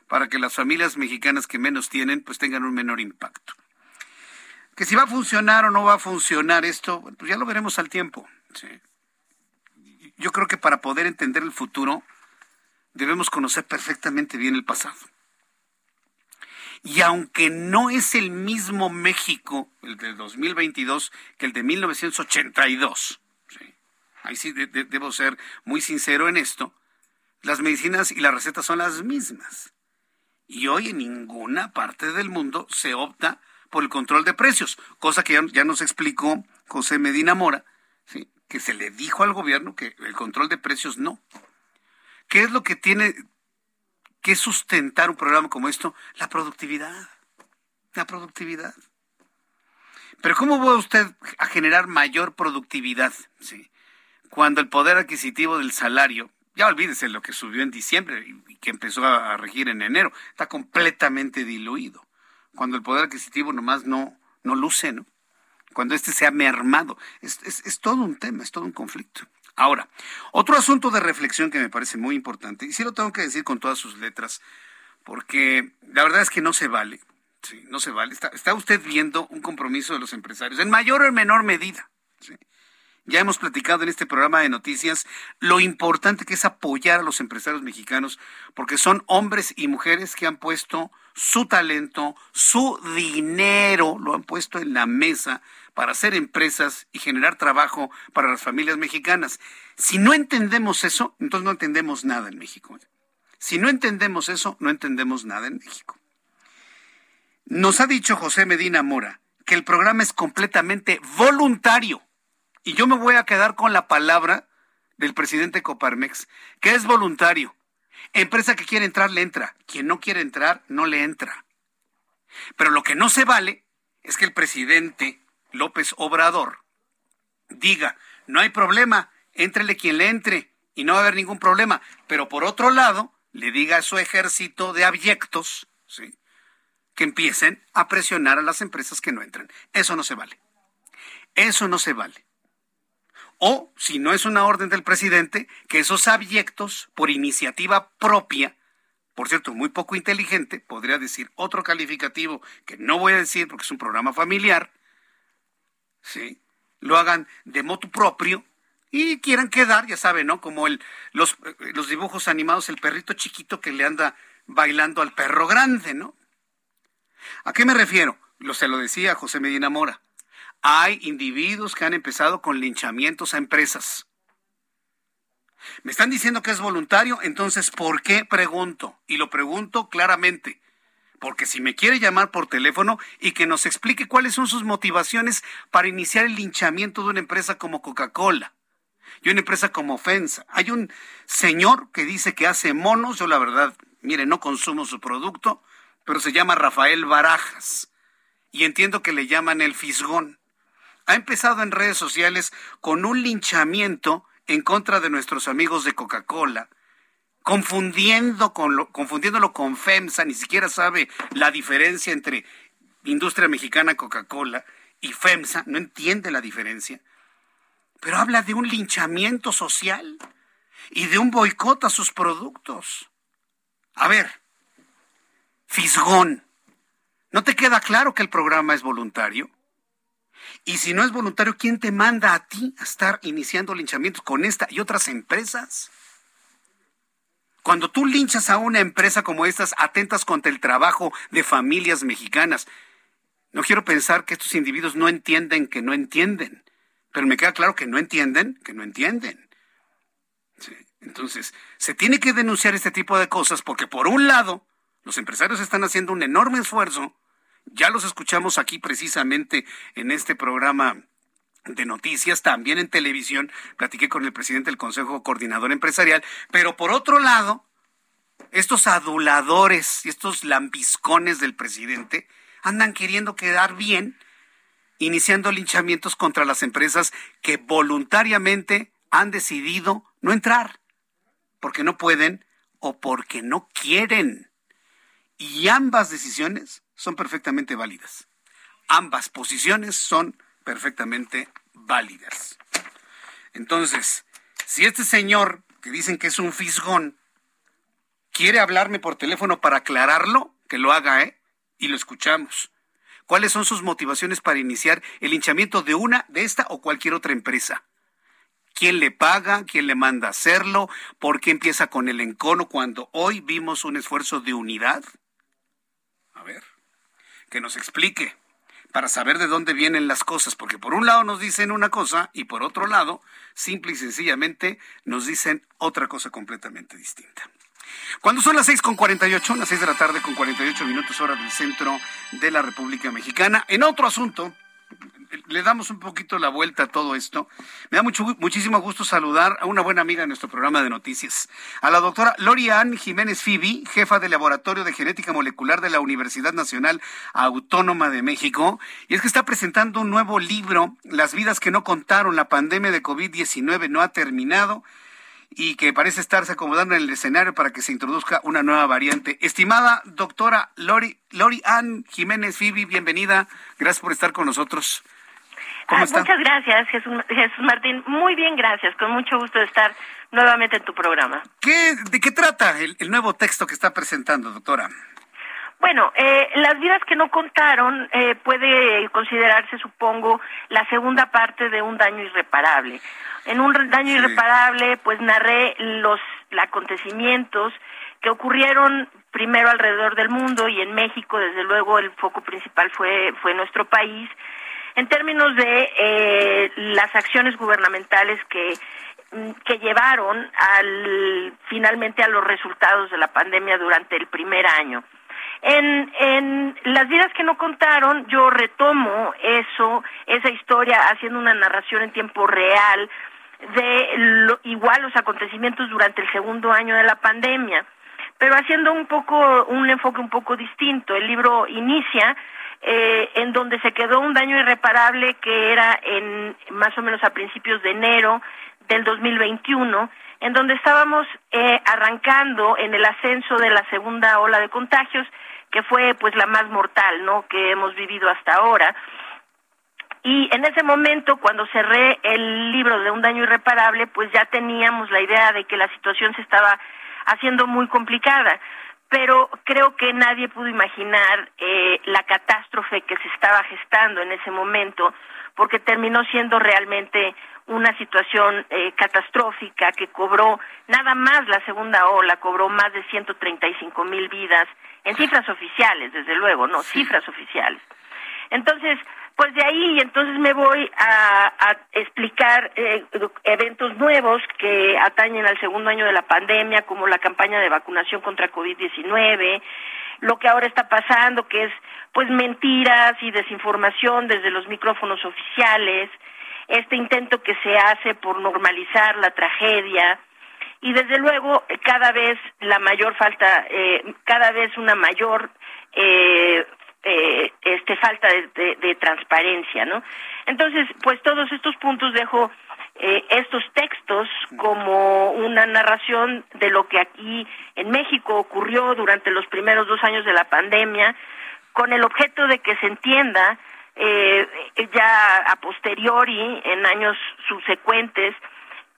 para que las familias mexicanas que menos tienen, pues tengan un menor impacto. Que si va a funcionar o no va a funcionar esto, pues ya lo veremos al tiempo. Yo creo que para poder entender el futuro, debemos conocer perfectamente bien el pasado. Y aunque no es el mismo México, el de 2022, que el de 1982, ahí sí debo ser muy sincero en esto, las medicinas y las recetas son las mismas. Y hoy en ninguna parte del mundo se opta por el control de precios, cosa que ya, nos explicó José Medina Mora, que se le dijo al gobierno que el control de precios no. ¿Qué es lo que tiene que sustentar un programa como esto? La productividad. La productividad. Pero ¿cómo va usted a generar mayor productividad? ¿sí? Cuando el poder adquisitivo del salario, ya olvídese lo que subió en diciembre y que empezó a regir en enero, está completamente diluido. Cuando el poder adquisitivo nomás no, no luce, ¿no? cuando este se ha mermado. Es, es, todo un tema, es todo un conflicto. Ahora, otro asunto de reflexión que me parece muy importante, y sí lo tengo que decir con todas sus letras, porque la verdad es que no se vale, sí, no se vale. Está, usted viendo un compromiso de los empresarios, en mayor o en menor medida. Ya hemos platicado en este programa de noticias lo importante que es apoyar a los empresarios mexicanos, porque son hombres y mujeres que han puesto su talento, su dinero, lo han puesto en la mesa para hacer empresas y generar trabajo para las familias mexicanas. Si no entendemos eso, entonces no entendemos nada en México. Si no entendemos eso, no entendemos nada en México. Nos ha dicho José Medina Mora que el programa es completamente voluntario. Y yo me voy a quedar con la palabra del presidente Coparmex, que es voluntario. Empresa que quiere entrar, le entra. Quien no quiere entrar, no le entra. Pero lo que no se vale es que el presidente López Obrador diga, no hay problema, entrele quien le entre y no va a haber ningún problema. Pero por otro lado, le diga a su ejército de abyectos, que empiecen a presionar a las empresas que no entran. Eso no se vale. Eso no se vale. O, si no es una orden del presidente, que esos abyectos, por iniciativa propia, por cierto, muy poco inteligente, podría decir otro calificativo que no voy a decir porque es un programa familiar, ¿sí? lo hagan de motu propio y quieran quedar, ya saben, ¿no? Como el, los, los dibujos animados, el perrito chiquito que le anda bailando al perro grande, ¿no? ¿A qué me refiero? Lo se lo decía José Medina Mora. Hay individuos que han empezado con linchamientos a empresas. Me están diciendo que es voluntario, entonces, ¿por qué pregunto? Y lo pregunto claramente. Porque si me quiere llamar por teléfono y que nos explique cuáles son sus motivaciones para iniciar el linchamiento de una empresa como Coca-Cola y una empresa como FENSA. Hay un señor que dice que hace monos, yo la verdad, mire, no consumo su producto, pero se llama Rafael Barajas. Y entiendo que le llaman el fisgón ha empezado en redes sociales con un linchamiento en contra de nuestros amigos de Coca-Cola, confundiendo con lo, confundiéndolo con FEMSA, ni siquiera sabe la diferencia entre industria mexicana Coca-Cola y FEMSA, no entiende la diferencia, pero habla de un linchamiento social y de un boicot a sus productos. A ver, Fisgón, ¿no te queda claro que el programa es voluntario? Y si no es voluntario, ¿quién te manda a ti a estar iniciando linchamientos con esta y otras empresas? Cuando tú linchas a una empresa como estas, atentas contra el trabajo de familias mexicanas. No quiero pensar que estos individuos no entienden que no entienden, pero me queda claro que no entienden, que no entienden. Entonces, se tiene que denunciar este tipo de cosas porque por un lado, los empresarios están haciendo un enorme esfuerzo ya los escuchamos aquí precisamente en este programa de noticias, también en televisión, platiqué con el presidente del Consejo Coordinador Empresarial, pero por otro lado, estos aduladores y estos lambiscones del presidente andan queriendo quedar bien, iniciando linchamientos contra las empresas que voluntariamente han decidido no entrar, porque no pueden o porque no quieren. Y ambas decisiones son perfectamente válidas. Ambas posiciones son perfectamente válidas. Entonces, si este señor, que dicen que es un fisgón, quiere hablarme por teléfono para aclararlo, que lo haga, ¿eh? Y lo escuchamos. ¿Cuáles son sus motivaciones para iniciar el hinchamiento de una, de esta o cualquier otra empresa? ¿Quién le paga? ¿Quién le manda a hacerlo? ¿Por qué empieza con el encono cuando hoy vimos un esfuerzo de unidad? A ver que nos explique para saber de dónde vienen las cosas, porque por un lado nos dicen una cosa y por otro lado, simple y sencillamente, nos dicen otra cosa completamente distinta. Cuando son las seis con ocho, las seis de la tarde con 48 minutos hora del centro de la República Mexicana, en otro asunto, le damos un poquito la vuelta a todo esto. Me da mucho, muchísimo gusto saludar a una buena amiga de nuestro programa de noticias, a la doctora Lorian Jiménez Fibi, jefa del Laboratorio de Genética Molecular de la Universidad Nacional Autónoma de México. Y es que está presentando un nuevo libro, Las vidas que no contaron, la pandemia de COVID-19 no ha terminado y que parece estarse acomodando en el escenario para que se introduzca una nueva variante. Estimada doctora Lori, Lori Ann Jiménez Fibi, bienvenida. Gracias por estar con nosotros. ¿Cómo Muchas gracias, Jesús, Jesús Martín. Muy bien, gracias. Con mucho gusto de estar nuevamente en tu programa. ¿Qué, ¿De qué trata el, nuevo texto que está presentando, doctora? Bueno, eh, las vidas que no contaron eh, puede considerarse, supongo, la segunda parte de un daño irreparable. En un daño irreparable, pues narré los acontecimientos que ocurrieron primero alrededor del mundo y en México, desde luego, el foco principal fue, fue nuestro país, en términos de eh, las acciones gubernamentales que mm, que llevaron al finalmente a los resultados de la pandemia durante el primer año. En, en las vidas que no contaron, yo retomo eso, esa historia, haciendo una narración en tiempo real de igual los acontecimientos durante el segundo año de la pandemia pero haciendo un poco un enfoque un poco distinto. El libro inicia eh, en donde se quedó un daño irreparable que era en más o menos a principios de enero del 2021, en donde estábamos eh, arrancando en el ascenso de la segunda ola de contagios, que fue pues la más mortal, ¿no? que hemos vivido hasta ahora. Y en ese momento, cuando cerré el libro de un daño irreparable, pues ya teníamos la idea de que la situación se estaba haciendo muy complicada. Pero creo que nadie pudo imaginar eh, la catástrofe que se estaba gestando en ese momento, porque terminó siendo realmente una situación eh, catastrófica que cobró nada más la segunda ola, cobró más de 135 mil vidas en cifras oficiales, desde luego, no, cifras oficiales. Entonces, pues de ahí entonces me voy a, explicar eh, eventos nuevos que atañen al segundo año de la pandemia, como la campaña de vacunación contra COVID-19, lo que ahora está pasando, que es pues mentiras y desinformación desde los micrófonos oficiales, este intento que se hace por normalizar la tragedia y desde luego cada vez la mayor falta, eh, cada vez una mayor eh, eh, este falta de, transparencia, ¿no? Entonces, pues todos estos puntos dejo eh, estos textos como una narración de lo que aquí en México ocurrió durante los primeros dos años de la pandemia, con el objeto de que se entienda eh, ya a posteriori, en años subsecuentes,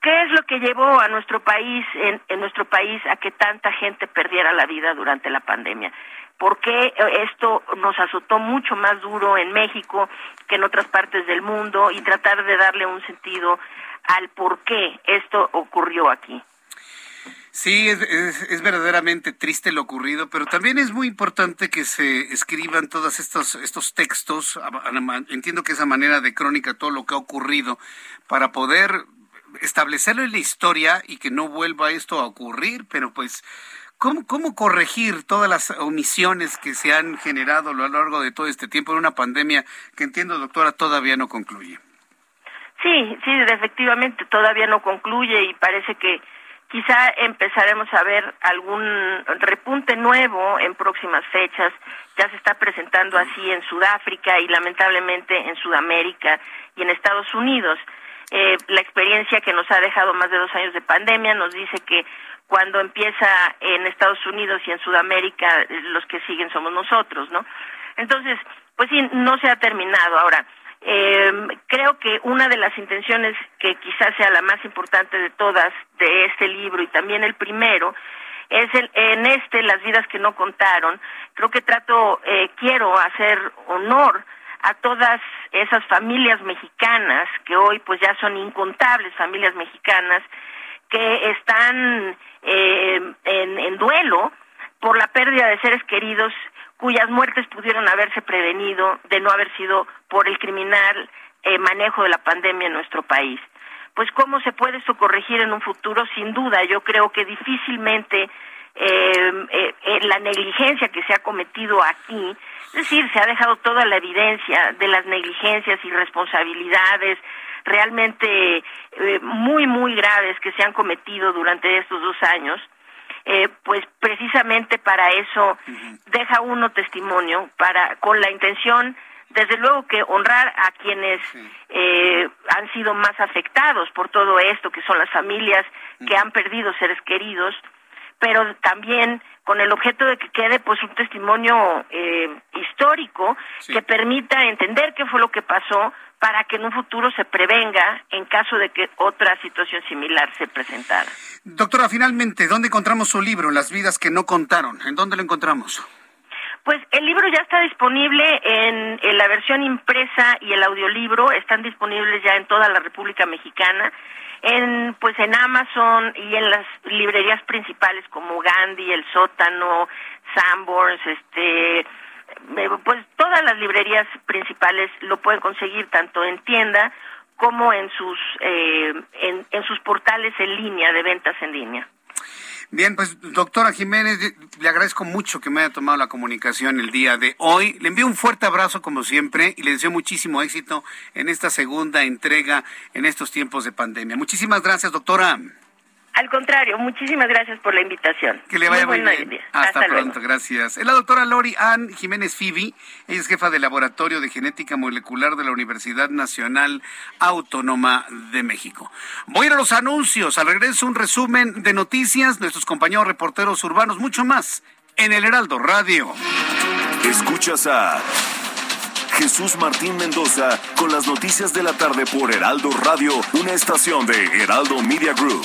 qué es lo que llevó a nuestro país, en nuestro país, a que tanta gente perdiera la vida durante la pandemia por qué esto nos azotó mucho más duro en México que en otras partes del mundo y tratar de darle un sentido al por qué esto ocurrió aquí. Sí, es, es, verdaderamente triste lo ocurrido, pero también es muy importante que se escriban todos estos, estos textos, entiendo que esa manera de crónica, todo lo que ha ocurrido, para poder establecerlo en la historia y que no vuelva esto a ocurrir, pero pues ¿Cómo, ¿Cómo corregir todas las omisiones que se han generado a lo largo de todo este tiempo en una pandemia que entiendo, doctora, todavía no concluye? Sí, sí, efectivamente todavía no concluye y parece que quizá empezaremos a ver algún repunte nuevo en próximas fechas. Ya se está presentando así en Sudáfrica y lamentablemente en Sudamérica y en Estados Unidos. Eh, la experiencia que nos ha dejado más de dos años de pandemia nos dice que cuando empieza en Estados Unidos y en Sudamérica, los que siguen somos nosotros, ¿no? Entonces, pues sí, no se ha terminado. Ahora, eh, creo que una de las intenciones que quizás sea la más importante de todas de este libro y también el primero es el, en este las vidas que no contaron creo que trato eh, quiero hacer honor a todas esas familias mexicanas que hoy pues ya son incontables familias mexicanas que están eh, en, duelo por la pérdida de seres queridos cuyas muertes pudieron haberse prevenido de no haber sido por el criminal eh, manejo de la pandemia en nuestro país. Pues cómo se puede esto corregir en un futuro, sin duda, yo creo que difícilmente eh, la negligencia que se ha cometido aquí, es decir, se ha dejado toda la evidencia de las negligencias y responsabilidades realmente eh, muy, muy graves que se han cometido durante estos dos años, eh, pues precisamente para eso deja uno testimonio, para con la intención, desde luego que honrar a quienes eh, han sido más afectados por todo esto, que son las familias que han perdido seres queridos, pero también con el objeto de que quede pues un testimonio eh, histórico que permita entender qué fue lo que pasó para que en un futuro se prevenga en caso de que otra situación similar se presentara. Doctora, finalmente, ¿dónde encontramos su libro, Las vidas que no contaron? ¿En dónde lo encontramos? Pues el libro ya está disponible en, en, la versión impresa y el audiolibro están disponibles ya en toda la República Mexicana en pues en Amazon y en las librerías principales como Gandhi, El Sótano, Sanborns, este pues todas las librerías principales lo pueden conseguir tanto en tienda como en sus eh, en sus portales en línea de ventas en línea. Bien, pues doctora Jiménez, le agradezco mucho que me haya tomado la comunicación el día de hoy. Le envío un fuerte abrazo como siempre y le deseo muchísimo éxito en esta segunda entrega en estos tiempos de pandemia. Muchísimas gracias, doctora. Al contrario, muchísimas gracias por la invitación. Que le vaya muy, bien. Hasta, pronto, gracias. Es la doctora Lori Ann Jiménez Fibi, ella es jefa del Laboratorio de Genética Molecular de la Universidad Nacional Autónoma de México. Voy a ir a los anuncios, al regreso un resumen de noticias, nuestros compañeros reporteros urbanos, mucho más en el Heraldo Radio. Escuchas a Jesús Martín Mendoza con las noticias de la tarde por Heraldo Radio, una estación de Heraldo Media Group.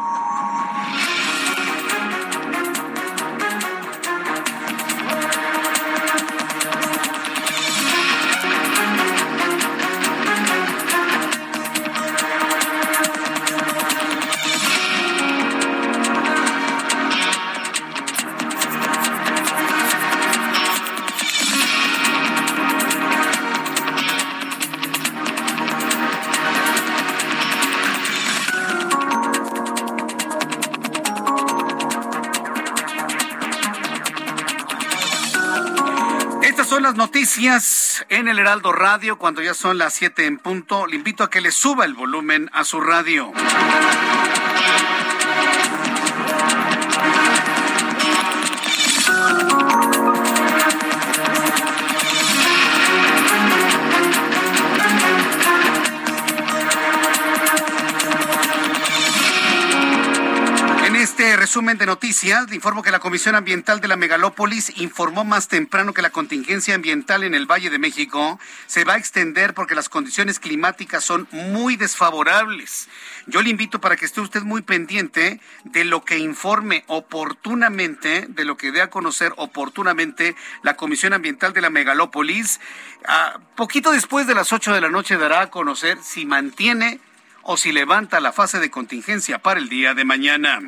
Noticias en el Heraldo Radio cuando ya son las 7 en punto. Le invito a que le suba el volumen a su radio. Resumen de noticias, le informo que la Comisión Ambiental de la Megalópolis informó más temprano que la contingencia ambiental en el Valle de México se va a extender porque las condiciones climáticas son muy desfavorables. Yo le invito para que esté usted muy pendiente de lo que informe oportunamente, de lo que dé a conocer oportunamente la Comisión Ambiental de la Megalópolis. Poquito después de las 8 de la noche dará a conocer si mantiene o si levanta la fase de contingencia para el día de mañana.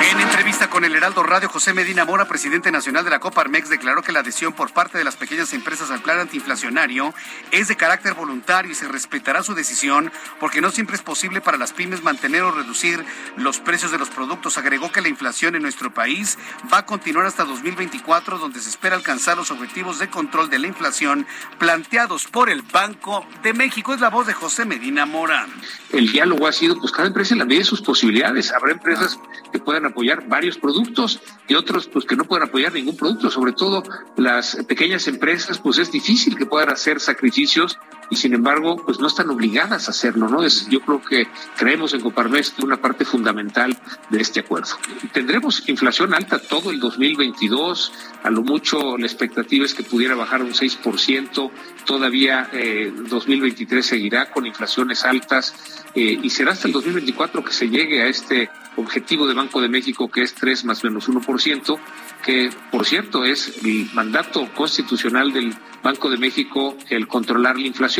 En entrevista con el Heraldo Radio, José Medina Mora, presidente nacional de la Coparmex, declaró que la adhesión por parte de las pequeñas empresas al plan antiinflacionario es de carácter voluntario y se respetará su decisión porque no siempre es posible para las pymes mantener o reducir los precios de los productos. Agregó que la inflación en nuestro país va a continuar hasta 2024, donde se espera alcanzar los objetivos de control de la inflación planteados por el Banco de México. Es la voz de José Medina Mora el diálogo ha sido, pues cada empresa en la medida de sus posibilidades. Habrá empresas que puedan apoyar varios productos y otros pues que no puedan apoyar ningún producto. Sobre todo las pequeñas empresas, pues es difícil que puedan hacer sacrificios y sin embargo, pues no están obligadas a hacerlo, ¿no? Es, yo creo que creemos en Coparmex que una parte fundamental de este acuerdo. Tendremos inflación alta todo el 2022, a lo mucho la expectativa es que pudiera bajar un 6%, todavía eh, 2023 seguirá con inflaciones altas eh, y será hasta el 2024 que se llegue a este objetivo de Banco de México que es 3 más menos 1%, que por cierto es el mandato constitucional del Banco de México el controlar la inflación.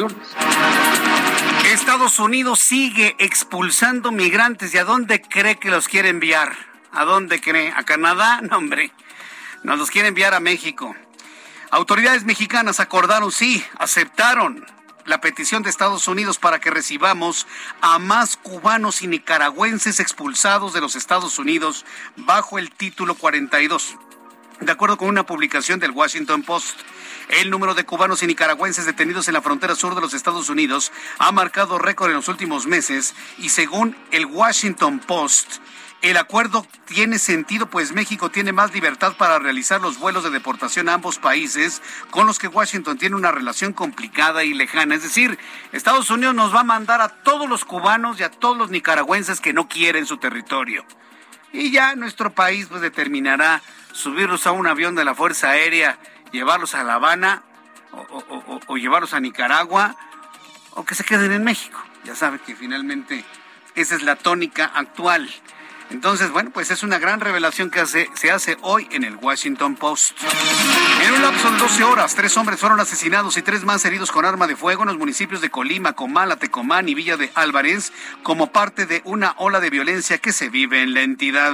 Estados Unidos sigue expulsando migrantes y a dónde cree que los quiere enviar? ¿A dónde cree? ¿A Canadá? No, hombre. Nos los quiere enviar a México. Autoridades mexicanas acordaron, sí, aceptaron la petición de Estados Unidos para que recibamos a más cubanos y nicaragüenses expulsados de los Estados Unidos bajo el título 42. De acuerdo con una publicación del Washington Post, el número de cubanos y nicaragüenses detenidos en la frontera sur de los Estados Unidos ha marcado récord en los últimos meses y según el Washington Post, El acuerdo tiene sentido, pues México tiene más libertad para realizar los vuelos de deportación a ambos países, con los que Washington tiene una relación complicada y lejana. Es decir, Estados Unidos nos va a mandar a todos los cubanos y a todos los nicaragüenses que no quieren su territorio. Y ya nuestro país pues, determinará subirlos a un avión de la Fuerza Aérea, llevarlos a La Habana o, llevarlos a Nicaragua o que se queden en México. Ya sabe que finalmente esa es la tónica actual. Entonces, bueno, pues es una gran revelación que se hace hoy en el Washington Post. En un lapso de 12 horas, tres hombres fueron asesinados y tres más heridos con arma de fuego en los municipios de Colima, Comala, Tecomán y Villa de Álvarez como parte de una ola de violencia que se vive en la entidad.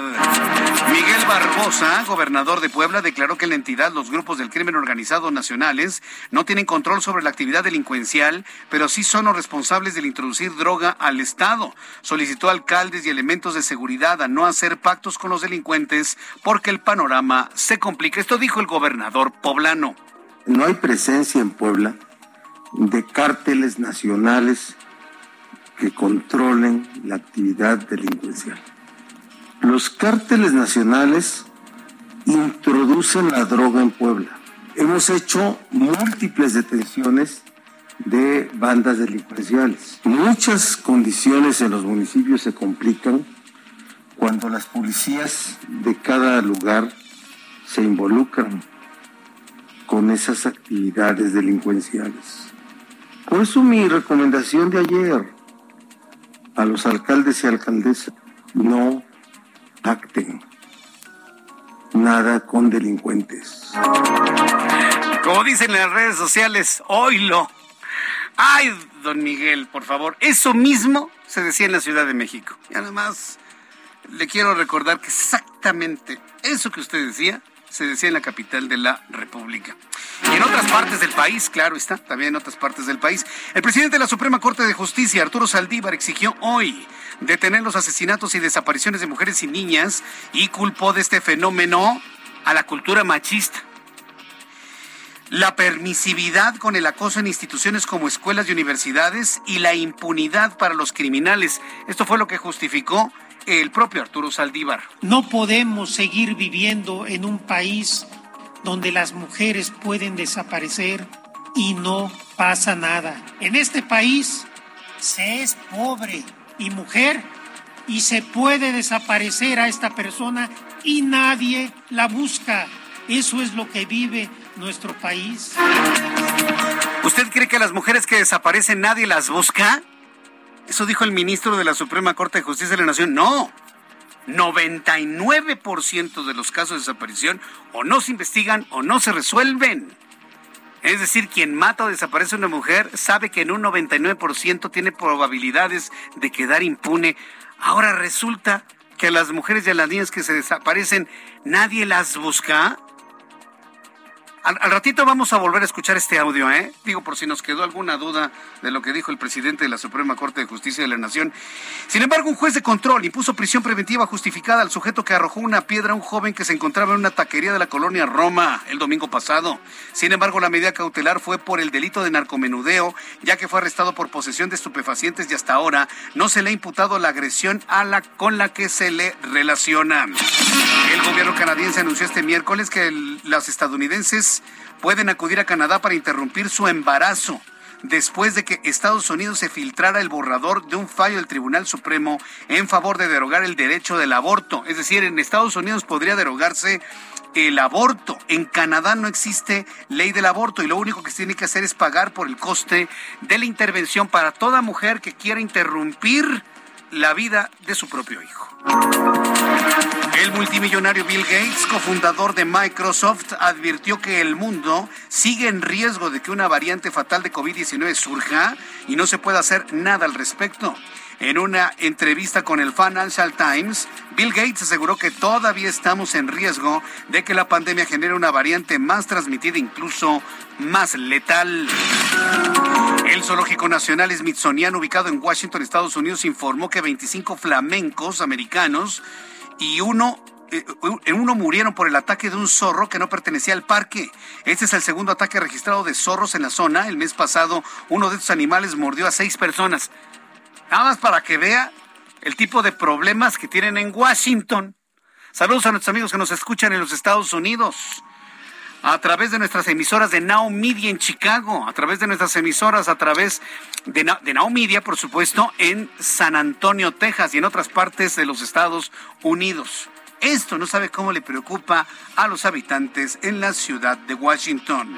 Miguel Barbosa, gobernador de Puebla, declaró que en la entidad los grupos del crimen organizado nacionales no tienen control sobre la actividad delincuencial, pero sí son los responsables de introducir droga al Estado. Solicitó alcaldes y elementos de seguridad no hacer pactos con los delincuentes porque el panorama se complica. Esto dijo el gobernador poblano. No hay presencia en Puebla de cárteles nacionales que controlen la actividad delincuencial. Los cárteles nacionales introducen la droga en Puebla. Hemos hecho múltiples detenciones de bandas delincuenciales. Muchas condiciones en los municipios se complican cuando las policías de cada lugar se involucran con esas actividades delincuenciales. Por eso mi recomendación de ayer a los alcaldes y alcaldesas, no acten nada con delincuentes. Como dicen en las redes sociales, oílo. Ay, don Miguel, por favor, eso mismo se decía en la Ciudad de México. Y además le quiero recordar que exactamente eso que usted decía se decía en la capital de la República. Y en otras partes del país, claro está, también en otras partes del país. El presidente de la Suprema Corte de Justicia, Arturo Saldívar, exigió hoy detener los asesinatos y desapariciones de mujeres y niñas y culpó de este fenómeno a la cultura machista. La permisividad con el acoso en instituciones como escuelas y universidades y la impunidad para los criminales. Esto fue lo que justificó el propio Arturo Saldívar. No podemos seguir viviendo en un país donde las mujeres pueden desaparecer y no pasa nada. En este país se es pobre y mujer y se puede desaparecer a esta persona y nadie la busca. Eso es lo que vive nuestro país. ¿Usted cree que las mujeres que desaparecen nadie las busca? Eso dijo el ministro de la Suprema Corte de Justicia de la Nación. No. 99% de los casos de desaparición o no se investigan o no se resuelven. Es decir, quien mata o desaparece a una mujer sabe que en un 99% tiene probabilidades de quedar impune. Ahora resulta que a las mujeres y a las niñas que se desaparecen nadie las busca. Al, ratito vamos a volver a escuchar este audio, ¿eh? Digo, por si nos quedó alguna duda de lo que dijo el presidente de la Suprema Corte de Justicia de la Nación. Sin embargo, un juez de control impuso prisión preventiva justificada al sujeto que arrojó una piedra a un joven que se encontraba en una taquería de la colonia Roma el domingo pasado. Sin embargo, la medida cautelar fue por el delito de narcomenudeo, ya que fue arrestado por posesión de estupefacientes y hasta ahora no se le ha imputado la agresión a la con la que se le relaciona. El gobierno canadiense anunció este miércoles que las estadounidenses pueden acudir a Canadá para interrumpir su embarazo después de que Estados Unidos se filtrara el borrador de un fallo del Tribunal Supremo en favor de derogar el derecho del aborto. Es decir, en Estados Unidos podría derogarse el aborto. En Canadá no existe ley del aborto y lo único que se tiene que hacer es pagar por el coste de la intervención para toda mujer que quiera interrumpir la vida de su propio hijo. El multimillonario Bill Gates, cofundador de Microsoft, advirtió que el mundo sigue en riesgo de que una variante fatal de COVID-19 surja y no se pueda hacer nada al respecto. En una entrevista con el Financial Times, Bill Gates aseguró que todavía estamos en riesgo de que la pandemia genere una variante más transmitida, incluso más letal. El Zoológico Nacional Smithsoniano, ubicado en Washington, Estados Unidos, informó que 25 flamencos americanos y uno eh, uno murieron por el ataque de un zorro que no pertenecía al parque. Este es el segundo ataque registrado de zorros en la zona. El mes pasado, uno de estos animales mordió a seis personas. Nada más para que vea el tipo de problemas que tienen en Washington. Saludos a nuestros amigos que nos escuchan en los Estados Unidos a través de nuestras emisoras de Now Media en Chicago, a través de nuestras emisoras, a través de, de Now Media, por supuesto, en San Antonio, Texas y en otras partes de los Estados Unidos. Esto no sabe cómo le preocupa a los habitantes en la ciudad de Washington.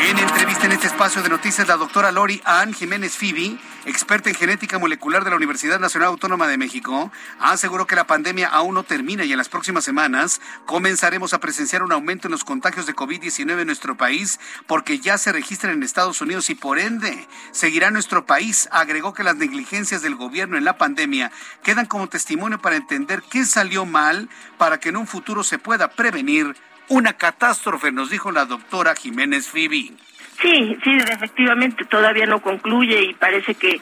En entrevista en este espacio de noticias, la doctora Lori Ann Jiménez Fibi, experta en genética molecular de la Universidad Nacional Autónoma de México, aseguró que la pandemia aún no termina y en las próximas semanas comenzaremos a presenciar un aumento en los contagios de COVID-19 en nuestro país porque ya se registran en Estados Unidos y por ende seguirá nuestro país. Agregó que las negligencias del gobierno en la pandemia quedan como testimonio para entender qué salió mal para que en un futuro se pueda prevenir una catástrofe, nos dijo la doctora Jiménez Fibi. Sí, sí, efectivamente todavía no concluye y parece que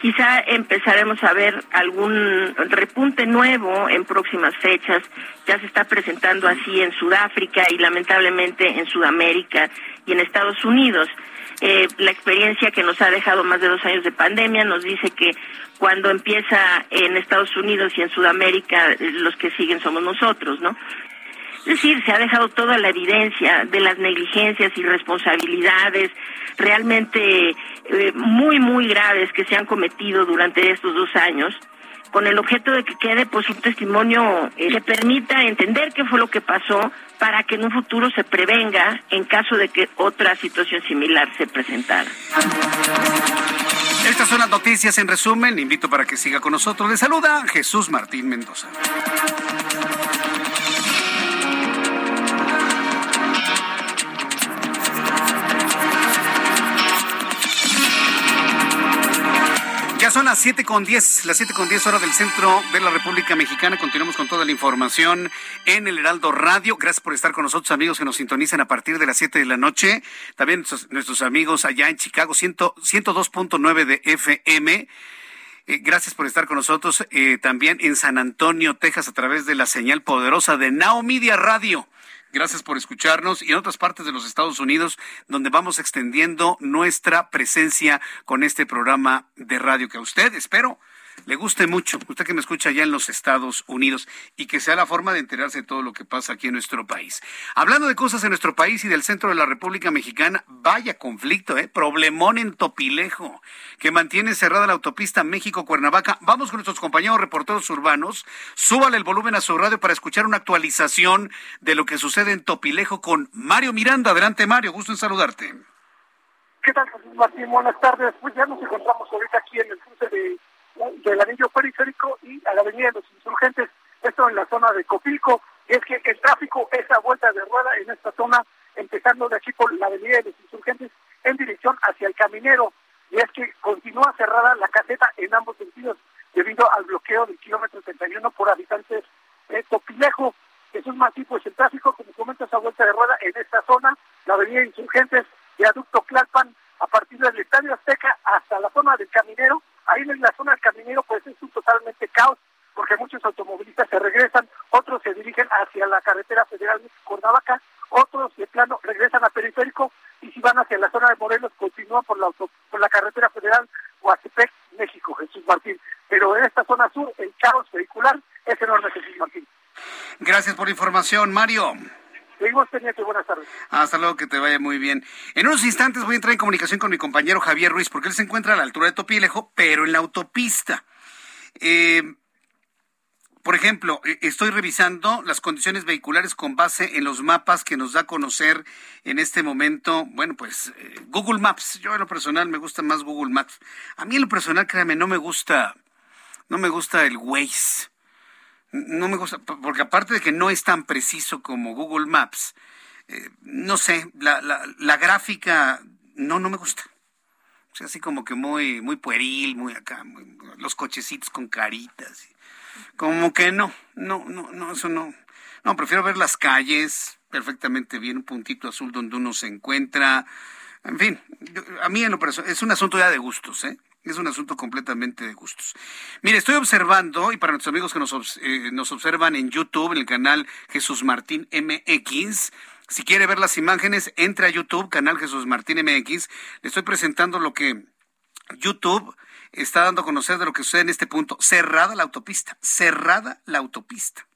quizá empezaremos a ver algún repunte nuevo en próximas fechas. Ya se está presentando así en Sudáfrica y lamentablemente en Sudamérica y en Estados Unidos. Eh, la experiencia que nos ha dejado más de dos años de pandemia nos dice que cuando empieza en Estados Unidos y en Sudamérica, los que siguen somos nosotros, ¿no? Es decir, se ha dejado toda la evidencia de las negligencias y responsabilidades realmente eh, muy, muy graves que se han cometido durante estos dos años con el objeto de que quede pues un testimonio eh, que permita entender qué fue lo que pasó para que en un futuro se prevenga en caso de que otra situación similar se presentara. Estas son las noticias en resumen. invito para que siga con nosotros. Le saluda Jesús Martín Mendoza. Son las siete con diez, las siete con diez horas del centro de la República Mexicana. Continuamos con toda la información en el Heraldo Radio. Gracias por estar con nosotros, amigos que nos sintonizan a partir de las siete de la noche. También nuestros, amigos allá en Chicago, ciento, 102.9 de FM. Eh, gracias por estar con nosotros eh, también en San Antonio, Texas, a través de la señal poderosa de Now Radio. Gracias por escucharnos. Y en otras partes de los Estados Unidos donde vamos extendiendo nuestra presencia con este programa de radio que a usted espero le guste mucho, usted que me escucha allá en los Estados Unidos y que sea la forma de enterarse de todo lo que pasa aquí en nuestro país. Hablando de cosas en nuestro país y del centro de la República Mexicana, vaya conflicto, ¿eh? Problemón en Topilejo, que mantiene cerrada la autopista México-Cuernavaca. Vamos con nuestros compañeros reporteros urbanos. Súbale el volumen a su radio para escuchar una actualización de lo que sucede en Topilejo con Mario Miranda. Adelante, Mario, gusto en saludarte. ¿Qué tal, Martín? Buenas tardes. Pues ya nos encontramos ahorita aquí en el cruce de del anillo periférico y a la avenida de los insurgentes, esto en la zona de Copilco, y es que el tráfico es a vuelta de rueda en esta zona, empezando de aquí por la avenida de los insurgentes en dirección hacia el caminero, y es que continúa cerrada la caseta en ambos sentidos debido al bloqueo del kilómetro 31 por habitantes de Topilejo. Jesús Martí, pues el tráfico, como comentas, a vuelta de rueda en esta zona, la avenida Insurgentes, viaducto Clalpan, a partir del Estadio Azteca hasta la zona del Caminero, Ahí en la zona del caminero pues es un totalmente caos porque muchos automovilistas se regresan, otros se dirigen hacia la carretera federal de Cuernavaca, otros de plano regresan a periférico y si van hacia la zona de Morelos continúan por la por la carretera federal Huastepec, México, Jesús Martín. Pero en esta zona sur el caos vehicular es enorme, Jesús Martín. Gracias por la información, Mario. Seguimos buenas tardes. Hasta luego, que te vaya muy bien. En unos instantes voy a entrar en comunicación con mi compañero Javier Ruiz, porque él se encuentra a la altura de Topilejo, pero en la autopista. Eh, por ejemplo, eh, estoy revisando las condiciones vehiculares con base en los mapas que nos da a conocer en este momento, bueno, pues eh, Google Maps. Yo en lo personal me gusta más Google Maps. A mí en lo personal, créame, no me gusta, no me gusta el Waze no me gusta, porque aparte de que no es tan preciso como Google Maps, eh, no sé, la, la, la, gráfica no, no me gusta. O sea, así como que muy, muy pueril, muy acá, los cochecitos con caritas. Como que no, no, no, no, eso no. No, prefiero ver las calles perfectamente bien, un puntito azul donde uno se encuentra. En fin, a mí en lo personal, es un asunto ya de gustos, ¿eh? Es un asunto completamente de gustos. Mire, estoy observando, y para nuestros amigos que nos, eh, nos observan en YouTube, en el canal Jesús Martín MX, si quiere ver las imágenes, entre a YouTube, canal Jesús Martín MX. Le estoy presentando lo que YouTube está dando a conocer de lo que sucede en este punto. Cerrada la autopista, cerrada la autopista.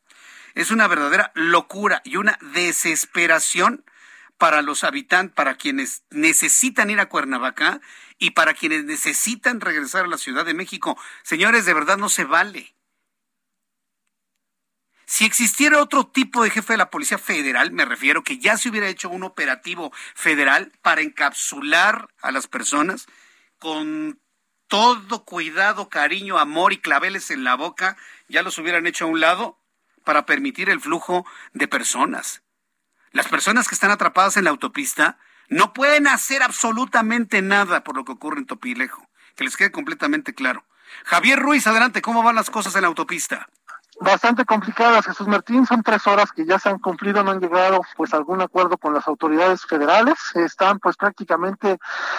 Es una verdadera locura y una desesperación para los habitantes, para quienes necesitan ir a Cuernavaca y para quienes necesitan regresar a la Ciudad de México. Señores, de verdad no se vale. Si existiera otro tipo de jefe de la Policía Federal, me refiero que ya se hubiera hecho un operativo federal para encapsular a las personas con todo cuidado, cariño, amor y claveles en la boca, ya los hubieran hecho a un lado para permitir el flujo de personas. Las personas que están atrapadas en la autopista no pueden hacer absolutamente nada por lo que ocurre en Topilejo. Que les quede completamente claro. Javier Ruiz, adelante, ¿cómo van las cosas en la autopista? Bastante complicadas, Jesús Martín. Son tres horas que ya se han cumplido, no han llegado pues algún acuerdo con las autoridades federales. Están pues prácticamente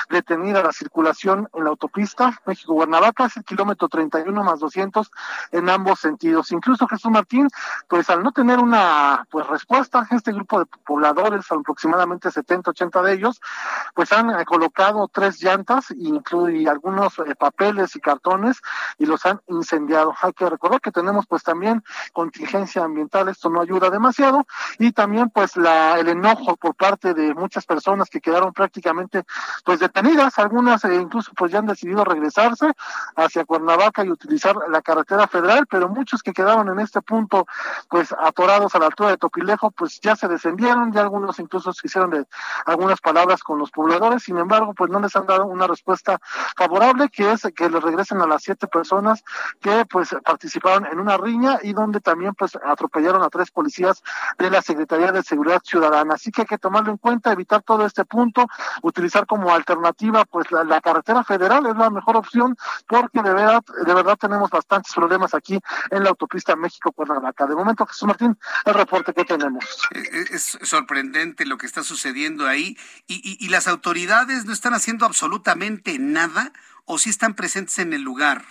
detenida la circulación en la autopista México-Guernavaca, es el kilómetro 31 más 200 en ambos sentidos. Incluso Jesús Martín, pues al no tener una pues respuesta, este grupo de pobladores, aproximadamente 70, 80 de ellos, pues han eh, colocado tres llantas y algunos eh, papeles y cartones y los han incendiado. Hay que recordar que tenemos pues también contingencia ambiental, esto no ayuda demasiado, y también pues la, el enojo por parte de muchas personas que quedaron prácticamente pues detenidas, algunas eh, incluso pues ya han decidido regresarse hacia Cuernavaca y utilizar la carretera federal, pero muchos que quedaron en este punto pues atorados a la altura de Topilejo pues ya se descendieron, ya algunos incluso se hicieron de algunas palabras con los pobladores, sin embargo pues no les han dado una respuesta favorable que es que les regresen a las siete personas que pues participaron en una riña y donde también pues atropellaron a tres policías de la Secretaría de Seguridad Ciudadana. Así que hay que tomarlo en cuenta, evitar todo este punto, utilizar como alternativa pues la, carretera federal es la mejor opción porque de verdad, de verdad tenemos bastantes problemas aquí en la autopista México-Cuernavaca. De momento, Jesús Martín, el reporte que tenemos. Eh, eh, es sorprendente lo que está sucediendo ahí y, y las autoridades no están haciendo absolutamente nada o sí están presentes en el lugar.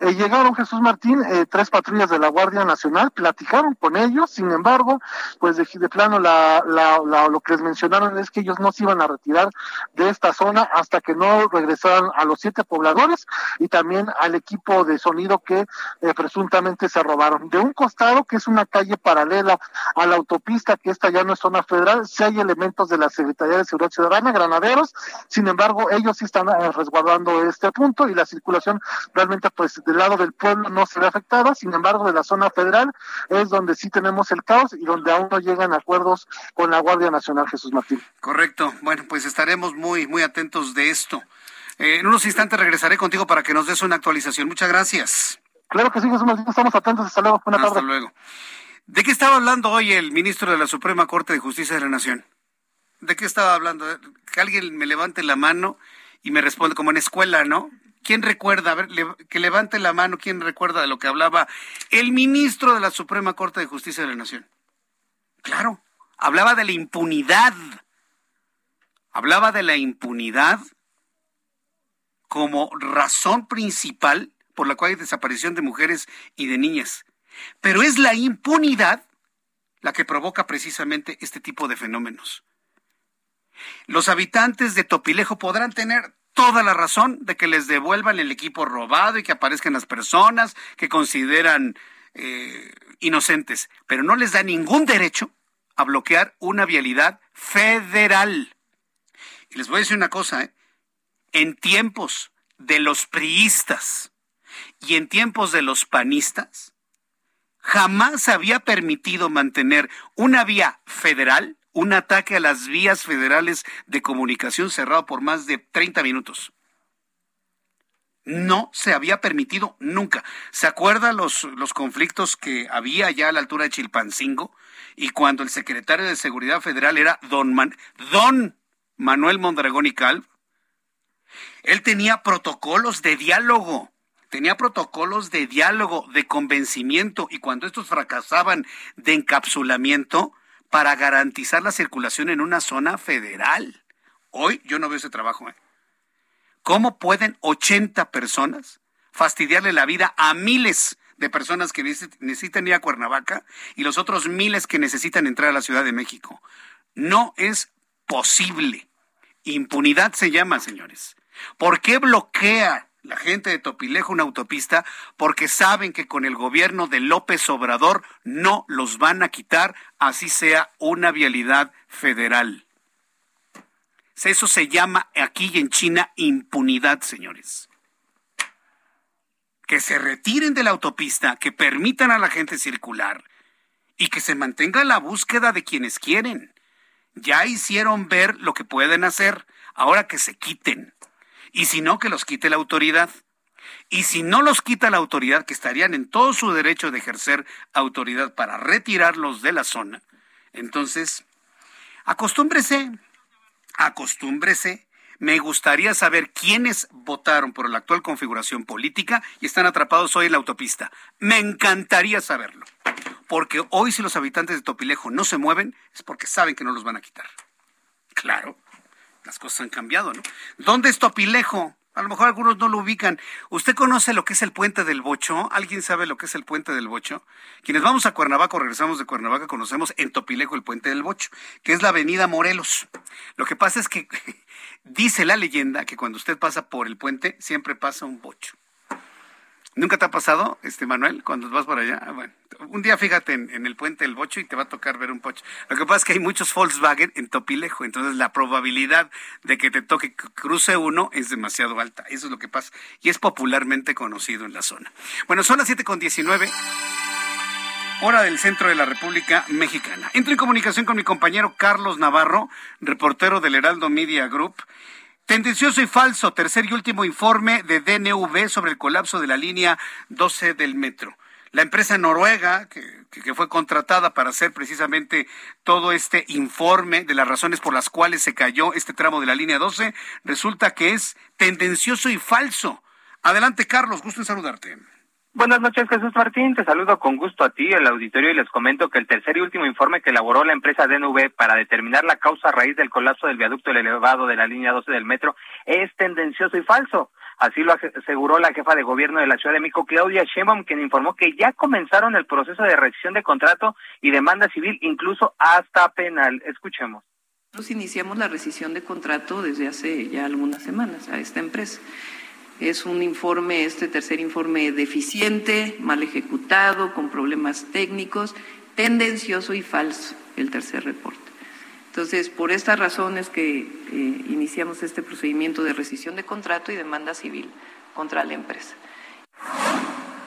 Eh, llegaron Jesús Martín, eh, tres patrullas de la Guardia Nacional, platicaron con ellos, sin embargo, pues de, plano la, la, lo que les mencionaron es que ellos no se iban a retirar de esta zona hasta que no regresaran a los siete pobladores y también al equipo de sonido que eh, presuntamente se robaron. De un costado, que es una calle paralela a la autopista, que esta ya no es zona federal, sí hay elementos de la Secretaría de Seguridad Ciudadana, granaderos, sin embargo, ellos sí están resguardando este punto y la circulación realmente pues del lado del pueblo no se ve afectada, sin embargo de la zona federal es donde sí tenemos el caos y donde aún no llegan acuerdos con la Guardia Nacional Jesús Martín. Correcto, bueno, pues estaremos muy, muy atentos de esto. Eh, en unos instantes regresaré contigo para que nos des una actualización. Muchas gracias. Claro que sí, Jesús Martín, estamos atentos. Hasta luego. Hasta luego. ¿De qué estaba hablando hoy el ministro de la Suprema Corte de Justicia de la Nación? ¿De qué estaba hablando? Que alguien me levante la mano y me responde como en escuela, ¿no? ¿Quién recuerda? A ver, que levante la mano, ¿quién recuerda de lo que hablaba el ministro de la Suprema Corte de Justicia de la Nación? Claro, hablaba de la impunidad. Hablaba de la impunidad como razón principal por la cual hay desaparición de mujeres y de niñas. Pero es la impunidad la que provoca precisamente este tipo de fenómenos. Los habitantes de Topilejo podrán tener toda la razón de que les devuelvan el equipo robado y que aparezcan las personas que consideran eh, inocentes, pero no les da ningún derecho a bloquear una vialidad federal. Y les voy a decir una cosa, ¿eh? en tiempos de los priistas y en tiempos de los panistas, jamás había permitido mantener una vía federal un ataque a las vías federales de comunicación cerrado por más de 30 minutos. No se había permitido nunca. ¿Se acuerdan los, los conflictos que había ya a la altura de Chilpancingo? Y cuando el secretario de Seguridad Federal era don, don Manuel Mondragón y Calv, él tenía protocolos de diálogo tenía protocolos de diálogo, de convencimiento, y cuando estos fracasaban de encapsulamiento, para garantizar la circulación en una zona federal. Hoy yo no veo ese trabajo. ¿eh? ¿Cómo pueden 80 personas fastidiarle la vida a miles de personas que necesitan ir a Cuernavaca y los otros miles que necesitan entrar a la Ciudad de México? No es posible. Impunidad se llama, señores. ¿Por qué bloquea la gente de Topilejo una autopista porque saben que con el gobierno de López Obrador no los van a quitar, así sea una vialidad federal. Eso se llama aquí en China impunidad, señores. Que se retiren de la autopista, que permitan a la gente circular y que se mantenga la búsqueda de quienes quieren. Ya hicieron ver lo que pueden hacer, ahora que se quiten. Y si no, que los quite la autoridad. Y si no los quita la autoridad, que estarían en todo su derecho de ejercer autoridad para retirarlos de la zona, entonces, acostúmbrese, acostúmbrese. Me gustaría saber quiénes votaron por la actual configuración política y están atrapados hoy en la autopista. Me encantaría saberlo. Porque hoy si los habitantes de Topilejo no se mueven es porque saben que no los van a quitar. Claro, las cosas han cambiado, ¿no? ¿Dónde es Topilejo? A lo mejor algunos no lo ubican. ¿Usted conoce lo que es el puente del Bocho? ¿Alguien sabe lo que es el puente del Bocho? Quienes vamos a Cuernavaca o regresamos de Cuernavaca conocemos en Topilejo el puente del Bocho, que es la avenida Morelos. Lo que pasa es que dice la leyenda que cuando usted pasa por el puente siempre pasa un bocho. ¿Nunca te ha pasado, este Manuel, cuando vas por allá? Ah, bueno, un día fíjate en, el puente del Bocho y te va a tocar ver un pocho. Lo que pasa es que hay muchos Volkswagen en Topilejo, entonces la probabilidad de que te toque cruce uno es demasiado alta. Eso es lo que pasa y es popularmente conocido en la zona. Bueno, son las 7 con 19 hora del centro de la República Mexicana. Entro en comunicación con mi compañero Carlos Navarro, reportero del Heraldo Media Group. Tendencioso y falso, tercer y último informe de DNV sobre el colapso de la línea 12 del metro. La empresa noruega, que, que, fue contratada para hacer precisamente todo este informe de las razones por las cuales se cayó este tramo de la línea 12, resulta que es tendencioso y falso. Adelante, Carlos, gusto en saludarte. Buenas noches, Jesús Martín. Te saludo con gusto a ti, el auditorio, y les comento que el tercer y último informe que elaboró la empresa DNV para determinar la causa raíz del colapso del viaducto elevado de la línea 12 del metro es tendencioso y falso. Así lo aseguró la jefa de gobierno de la Ciudad de México, Claudia Sheinbaum, quien informó que ya comenzaron el proceso de rescisión de contrato y demanda civil, incluso hasta penal. Escuchemos. Nos iniciamos la rescisión de contrato desde hace ya algunas semanas a esta empresa. Es un informe, este tercer informe, deficiente, mal ejecutado, con problemas técnicos, tendencioso y falso, el tercer reporte. Entonces, por estas razones que eh, iniciamos este procedimiento de rescisión de contrato y demanda civil contra la empresa.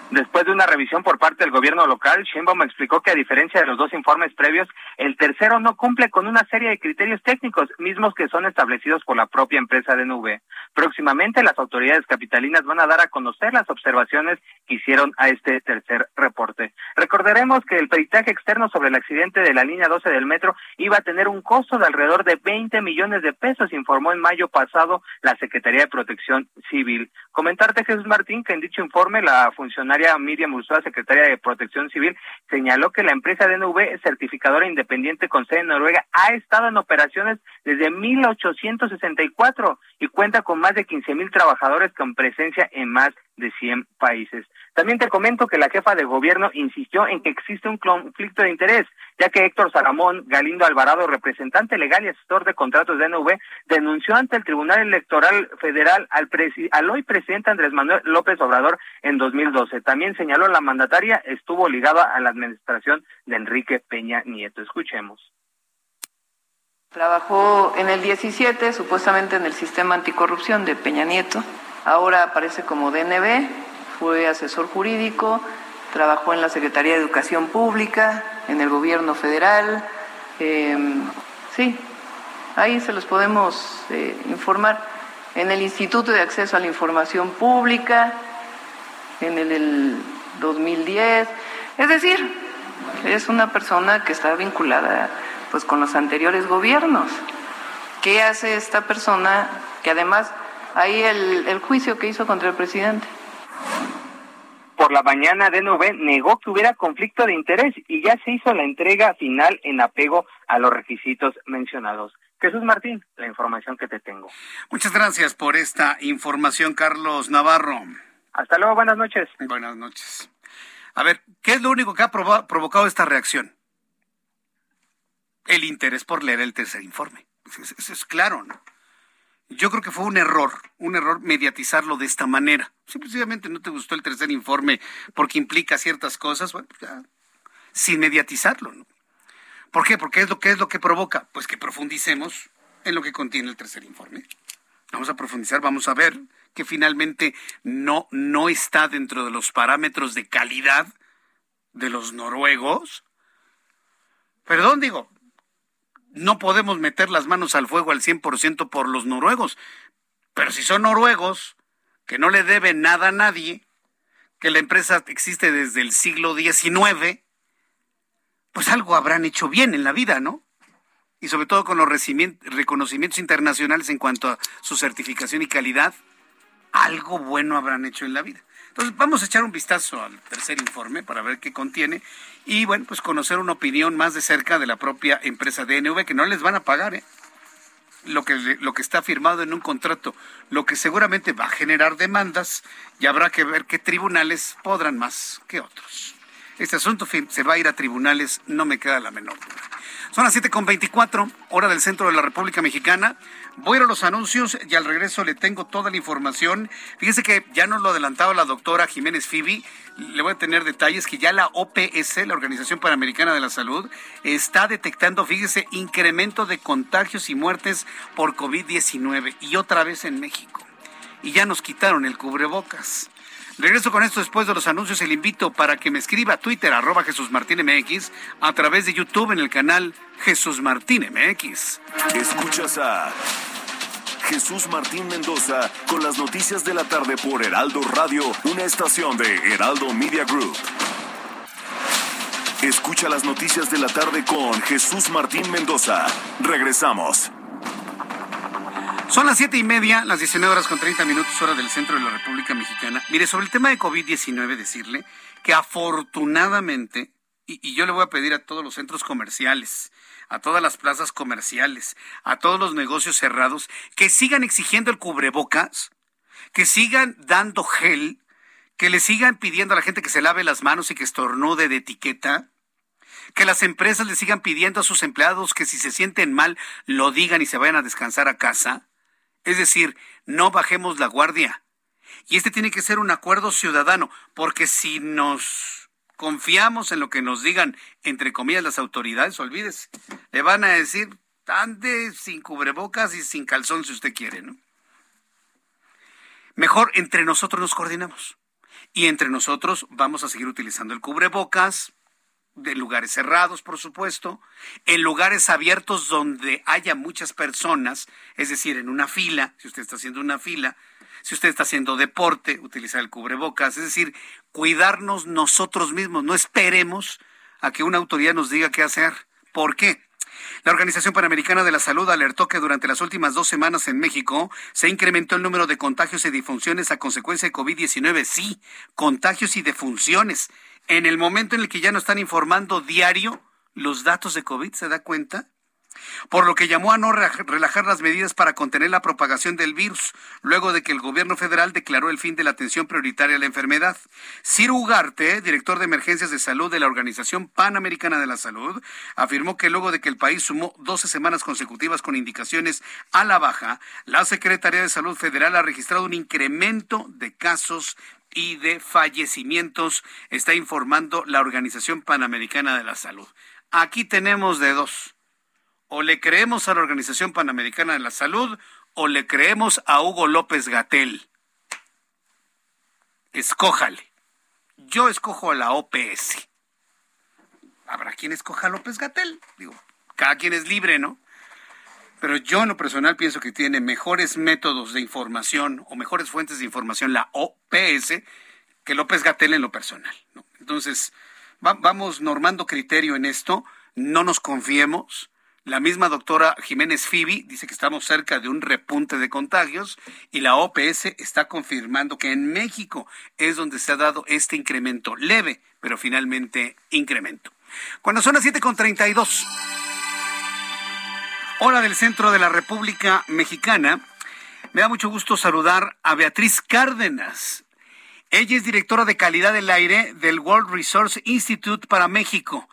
Después de una revisión por parte del gobierno local, Sheinbaum explicó que a diferencia de los dos informes previos, el tercero no cumple con una serie de criterios técnicos, mismos que son establecidos por la propia empresa de nube. Próximamente las autoridades capitalinas van a dar a conocer las observaciones que hicieron a este tercer reporte. Recordaremos que el peritaje externo sobre el accidente de la línea 12 del metro iba a tener un costo de alrededor de 20 millones de pesos, informó en mayo pasado la Secretaría de Protección Civil. Comentarte, Jesús Martín, que en dicho informe la funcionaria Miriam Ursula, secretaria de Protección Civil, señaló que la empresa DNV, certificadora independiente con sede en Noruega, ha estado en operaciones desde 1864 y cuenta con más de 15 mil trabajadores con presencia en más de 100 países. También te comento que la jefa de gobierno insistió en que existe un conflicto de interés, ya que Héctor Saramón Galindo Alvarado, representante legal y asesor de contratos de NV, denunció ante el Tribunal Electoral Federal al, al hoy presidente Andrés Manuel López Obrador en 2012. También señaló la mandataria estuvo ligada a la administración de Enrique Peña Nieto. Escuchemos. Trabajó en el 17, supuestamente en el sistema anticorrupción de Peña Nieto Ahora aparece como DNB, fue asesor jurídico, trabajó en la Secretaría de Educación Pública, en el gobierno federal. Em, sí, ahí se los podemos eh, informar. En el Instituto de Acceso a la Información Pública, en el, el 2010. Es decir, es una persona que está vinculada pues con los anteriores gobiernos. ¿Qué hace esta persona que además ahí el, juicio que hizo contra el presidente. Por la mañana, DNV negó que hubiera conflicto de interés y ya se hizo la entrega final en apego a los requisitos mencionados. Jesús Martín, la información que te tengo. Muchas gracias por esta información, Carlos Navarro. Hasta luego, buenas noches. Buenas noches. A ver, ¿qué es lo único que ha provocado esta reacción? El interés por leer el tercer informe. Eso es claro, ¿no? Yo creo que fue un error, un error mediatizarlo de esta manera. Simplemente no te gustó el tercer informe porque implica ciertas cosas, bueno, pues ya, sin mediatizarlo, ¿no? ¿Por qué? Porque es lo que es lo que provoca, pues que profundicemos en lo que contiene el tercer informe. Vamos a profundizar, vamos a ver que finalmente no no está dentro de los parámetros de calidad de los noruegos. Perdón, digo, no podemos meter las manos al fuego al 100% por los noruegos, pero si son noruegos, que no le deben nada a nadie, que la empresa existe desde el siglo XIX, pues algo habrán hecho bien en la vida, ¿no? Y sobre todo con los reconocimientos internacionales en cuanto a su certificación y calidad, algo bueno habrán hecho en la vida. Entonces vamos a echar un vistazo al tercer informe para ver qué contiene y bueno, pues conocer una opinión más de cerca de la propia empresa DNV que no les van a pagar, ¿eh? Lo que, lo que está firmado en un contrato, lo que seguramente va a generar demandas y habrá que ver qué tribunales podrán más que otros. Este asunto se va a ir a tribunales, no me queda la menor duda. Son las 7.24, hora del centro de la República Mexicana. Voy a ir a los anuncios y al regreso le tengo toda la información. Fíjese que ya nos lo adelantaba la doctora Jiménez Fibi. Le voy a tener detalles que ya la OPS, la Organización Panamericana de la Salud, está detectando, fíjese, incremento de contagios y muertes por COVID-19 y otra vez en México. Y ya nos quitaron el cubrebocas. Regreso con esto después de los anuncios y le invito para que me escriba a Twitter, arroba Jesús Martín MX, a través de YouTube en el canal Jesús Martín MX. Escuchas a Jesús Martín Mendoza con las noticias de la tarde por Heraldo Radio, una estación de Heraldo Media Group. Escucha las noticias de la tarde con Jesús Martín Mendoza. Regresamos. Son las siete y media, las 19 horas con 30 minutos, hora del centro de la República Mexicana. Mire, sobre el tema de COVID-19, decirle que afortunadamente, y, yo le voy a pedir a todos los centros comerciales, a todas las plazas comerciales, a todos los negocios cerrados, que sigan exigiendo el cubrebocas, que sigan dando gel, que le sigan pidiendo a la gente que se lave las manos y que estornude de etiqueta, que las empresas le sigan pidiendo a sus empleados que si se sienten mal lo digan y se vayan a descansar a casa, es decir, no bajemos la guardia. Y este tiene que ser un acuerdo ciudadano, porque si nos confiamos en lo que nos digan, entre comillas, las autoridades, olvídese, le van a decir, ande sin cubrebocas y sin calzón si usted quiere, ¿no? Mejor entre nosotros nos coordinamos. Y entre nosotros vamos a seguir utilizando el cubrebocas, de lugares cerrados, por supuesto, en lugares abiertos donde haya muchas personas, es decir, en una fila, si usted está haciendo una fila, si usted está haciendo deporte, utilizar el cubrebocas, es decir, cuidarnos nosotros mismos, no esperemos a que una autoridad nos diga qué hacer. ¿Por qué? La Organización Panamericana de la Salud alertó que durante las últimas dos semanas en México se incrementó el número de contagios y defunciones a consecuencia de COVID-19. Sí, contagios y defunciones en el momento en el que ya no están informando diario los datos de COVID, ¿se da cuenta? Por lo que llamó a no relajar las medidas para contener la propagación del virus, luego de que el gobierno federal declaró el fin de la atención prioritaria a la enfermedad. Ciro Ugarte, director de emergencias de salud de la Organización Panamericana de la Salud, afirmó que luego de que el país sumó 12 semanas consecutivas con indicaciones a la baja, la Secretaría de Salud Federal ha registrado un incremento de casos y de fallecimientos, está informando la Organización Panamericana de la Salud. Aquí tenemos de dos. O le creemos a la Organización Panamericana de la Salud o le creemos a Hugo López Gatel. Escójale. Yo escojo a la OPS. Habrá quien escoja a López Gatel. Digo, cada quien es libre, ¿no? Pero yo en lo personal pienso que tiene mejores métodos de información o mejores fuentes de información la OPS que López Gatel en lo personal. Entonces, vamos normando criterio en esto, no nos confiemos. La misma doctora Jiménez Fibi dice que estamos cerca de un repunte de contagios y la OPS está confirmando que en México es donde se ha dado este incremento leve, pero finalmente incremento. Cuando son las 7.32 hora del centro de la República Mexicana. Me da mucho gusto saludar a Beatriz Cárdenas. Ella es directora de calidad del aire del World Resource Institute para México.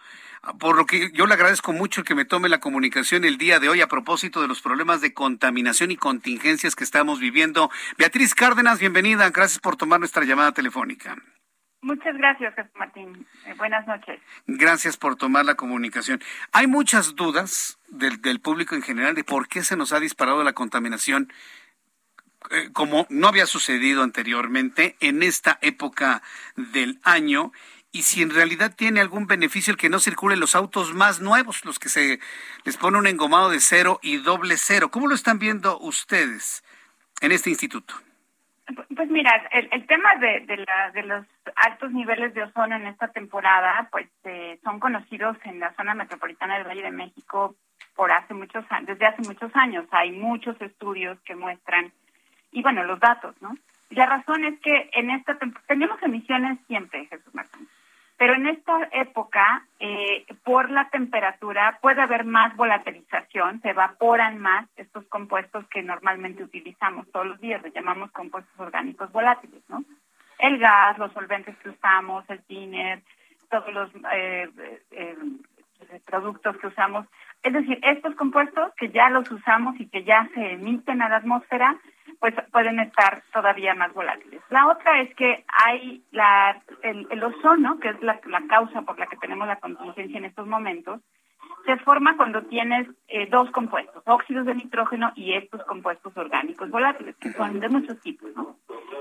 Por lo que yo le agradezco mucho que me tome la comunicación el día de hoy a propósito de los problemas de contaminación y contingencias que estamos viviendo. Beatriz Cárdenas, bienvenida. Gracias por tomar nuestra llamada telefónica. Muchas gracias, Jesús Martín. Eh, buenas noches. Gracias por tomar la comunicación. Hay muchas dudas del, del, público en general de por qué se nos ha disparado la contaminación eh, como no había sucedido anteriormente en esta época del año y si en realidad tiene algún beneficio el que no circulen los autos más nuevos, los que se les pone un engomado de cero y doble cero. ¿Cómo lo están viendo ustedes en este instituto? Pues mira, el, tema de, de, los altos niveles de ozono en esta temporada, pues eh, son conocidos en la zona metropolitana del Valle de México por hace muchos desde hace muchos años. Hay muchos estudios que muestran, y bueno, los datos, ¿no? La razón es que en esta temporada, tenemos emisiones siempre, Jesús Martín. Pero en esta época, eh, por la temperatura, puede haber más volatilización, se evaporan más estos compuestos que normalmente utilizamos todos los días, les llamamos compuestos orgánicos volátiles, ¿no? El gas, los solventes que usamos, el tiner, todos los eh, eh, productos que usamos. Es decir, estos compuestos que ya los usamos y que ya se emiten a la atmósfera, pues pueden estar todavía más volátiles. La otra es que hay la, el, ozono, que es la, causa por la que tenemos la contingencia en estos momentos, se forma cuando tienes eh, dos compuestos, óxidos de nitrógeno y estos compuestos orgánicos volátiles, que son de muchos tipos, ¿no?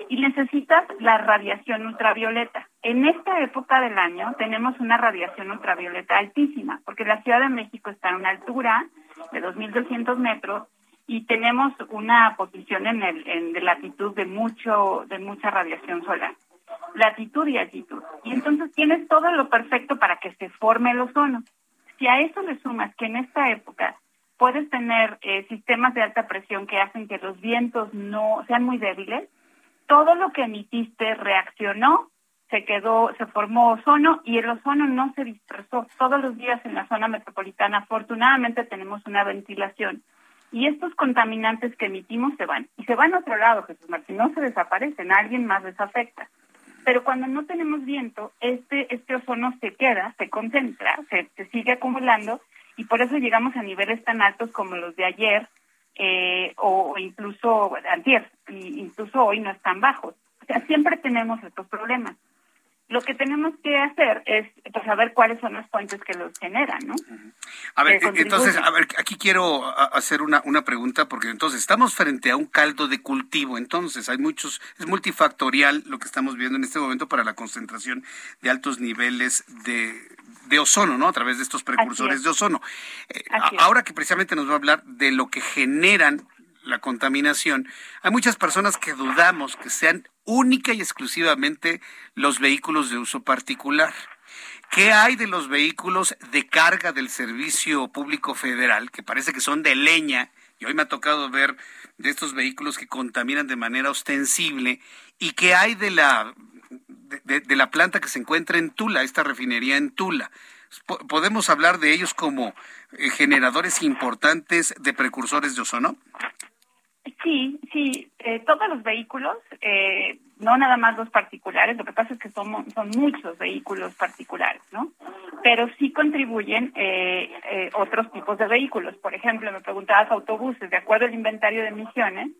Y necesitas la radiación ultravioleta. En esta época del año tenemos una radiación ultravioleta altísima, porque la Ciudad de México está a una altura de 2.200 metros y tenemos una posición en, el, en de latitud de mucho de mucha radiación solar. Latitud y altitud. Y entonces tienes todo lo perfecto para que se forme el ozono. Si a eso le sumas que en esta época puedes tener eh, sistemas de alta presión que hacen que los vientos no sean muy débiles todo lo que emitiste reaccionó se quedó, se formó ozono y el ozono no se dispersó. Todos los días en la zona metropolitana, afortunadamente tenemos una ventilación y estos contaminantes que emitimos se van. Y se van a otro lado, Jesús Martín, no se desaparecen, alguien más les afecta. Pero cuando no tenemos viento, este, este ozono se queda, se concentra, se, sigue acumulando y por eso llegamos a niveles tan altos como los de ayer eh, o, incluso antier, incluso hoy no están bajos. O sea, siempre tenemos estos problemas lo que tenemos que hacer es pues, saber cuáles son las fuentes que los generan, ¿no? A ver, entonces, a ver, aquí quiero hacer una, una pregunta, porque entonces estamos frente a un caldo de cultivo, entonces hay muchos, es multifactorial lo que estamos viendo en este momento para la concentración de altos niveles de, de ozono, ¿no? A través de estos precursores de ozono. Eh, ahora que precisamente nos va a hablar de lo que generan la contaminación, hay muchas personas que dudamos que sean única y exclusivamente los vehículos de uso particular. ¿Qué hay de los vehículos de carga del Servicio Público Federal, que parece que son de leña? Y hoy me ha tocado ver de estos vehículos que contaminan de manera ostensible. ¿Y qué hay de la, de, la planta que se encuentra en Tula, esta refinería en Tula? ¿Podemos hablar de ellos como eh, generadores importantes de precursores de ozono? Sí, sí, eh, todos los vehículos, eh, no nada más los particulares, lo que pasa es que son, son muchos vehículos particulares, ¿no? Pero sí contribuyen eh, otros tipos de vehículos. Por ejemplo, me preguntabas autobuses, de acuerdo al inventario de emisiones,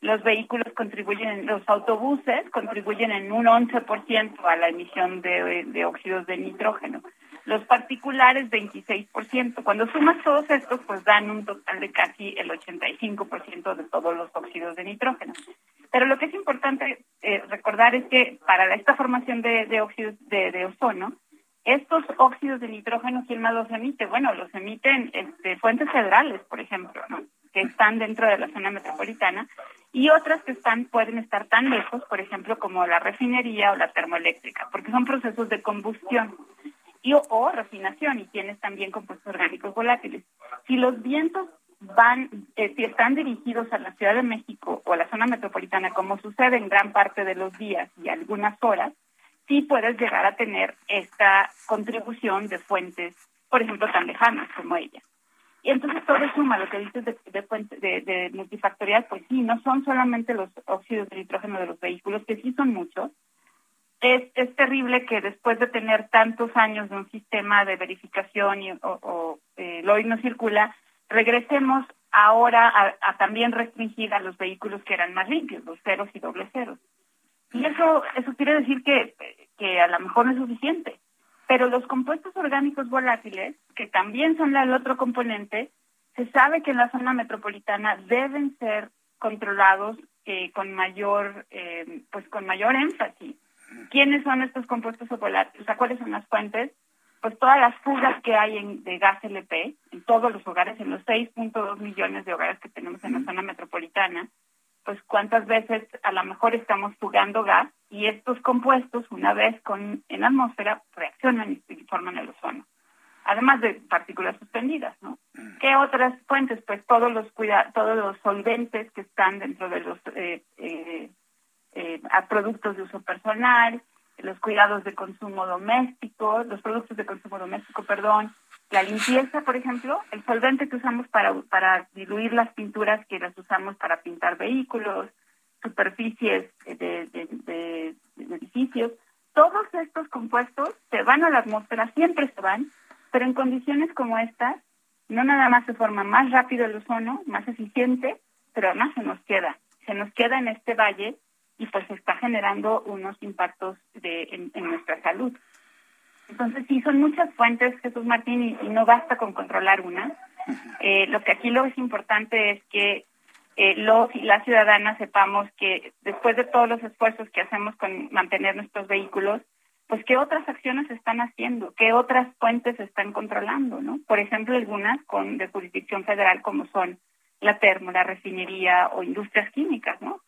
los vehículos contribuyen, los autobuses contribuyen en un 11% a la emisión de, de óxidos de nitrógeno los particulares 26%. Cuando sumas todos estos, pues dan un total de casi el 85% de todos los óxidos de nitrógeno. Pero lo que es importante eh, recordar es que para esta formación de, óxidos de, ozono, estos óxidos de nitrógeno, ¿quién más los emite? Bueno, los emiten este, fuentes federales, por ejemplo, ¿no? que están dentro de la zona metropolitana y otras que están pueden estar tan lejos, por ejemplo, como la refinería o la termoeléctrica, porque son procesos de combustión y o, refinación y tienes también compuestos orgánicos volátiles. Si los vientos van, eh, si están dirigidos a la Ciudad de México o a la zona metropolitana, como sucede en gran parte de los días y algunas horas, sí puedes llegar a tener esta contribución de fuentes, por ejemplo, tan lejanas como ella. Y entonces todo suma lo que dices de, de, de multifactorial, pues sí, no son solamente los óxidos de nitrógeno de los vehículos, que sí son muchos, es, es terrible que después de tener tantos años de un sistema de verificación y, o, o eh, el hoy no circula, regresemos ahora a, también restringir a los vehículos que eran más limpios, los ceros y doble ceros. Y eso, eso quiere decir que, que a lo mejor no es suficiente. Pero los compuestos orgánicos volátiles, que también son el otro componente, se sabe que en la zona metropolitana deben ser controlados eh, con mayor, eh, pues con mayor énfasis. ¿Quiénes son estos compuestos volátiles? O sea, ¿cuáles son las fuentes? Pues todas las fugas que hay en, de gas LP en todos los hogares, en los 6.2 millones de hogares que tenemos en la zona metropolitana, pues cuántas veces a lo mejor estamos fugando gas y estos compuestos, una vez con en la atmósfera, reaccionan y forman el ozono. Además de partículas suspendidas, ¿no? ¿Qué otras fuentes? Pues todos los cuida todos los solventes que están dentro de los eh, eh, eh, productos de uso personal, los cuidados de consumo doméstico, los productos de consumo doméstico, perdón, la limpieza, por ejemplo, el solvente que usamos para, para diluir las pinturas que las usamos para pintar vehículos, superficies de, de, edificios, todos estos compuestos se van a la atmósfera, siempre se van, pero en condiciones como estas, no nada más se forma más rápido el ozono, más eficiente, pero además se nos queda, se nos queda en este valle y pues está generando unos impactos de, en, nuestra salud. Entonces sí, son muchas fuentes, Jesús Martín, y, no basta con controlar una. Eh, lo que aquí lo es importante es que eh, los y las ciudadanas sepamos que después de todos los esfuerzos que hacemos con mantener nuestros vehículos, pues qué otras acciones están haciendo, qué otras fuentes están controlando, ¿no? Por ejemplo, algunas con de jurisdicción federal como son la termo, la refinería o industrias químicas, ¿no?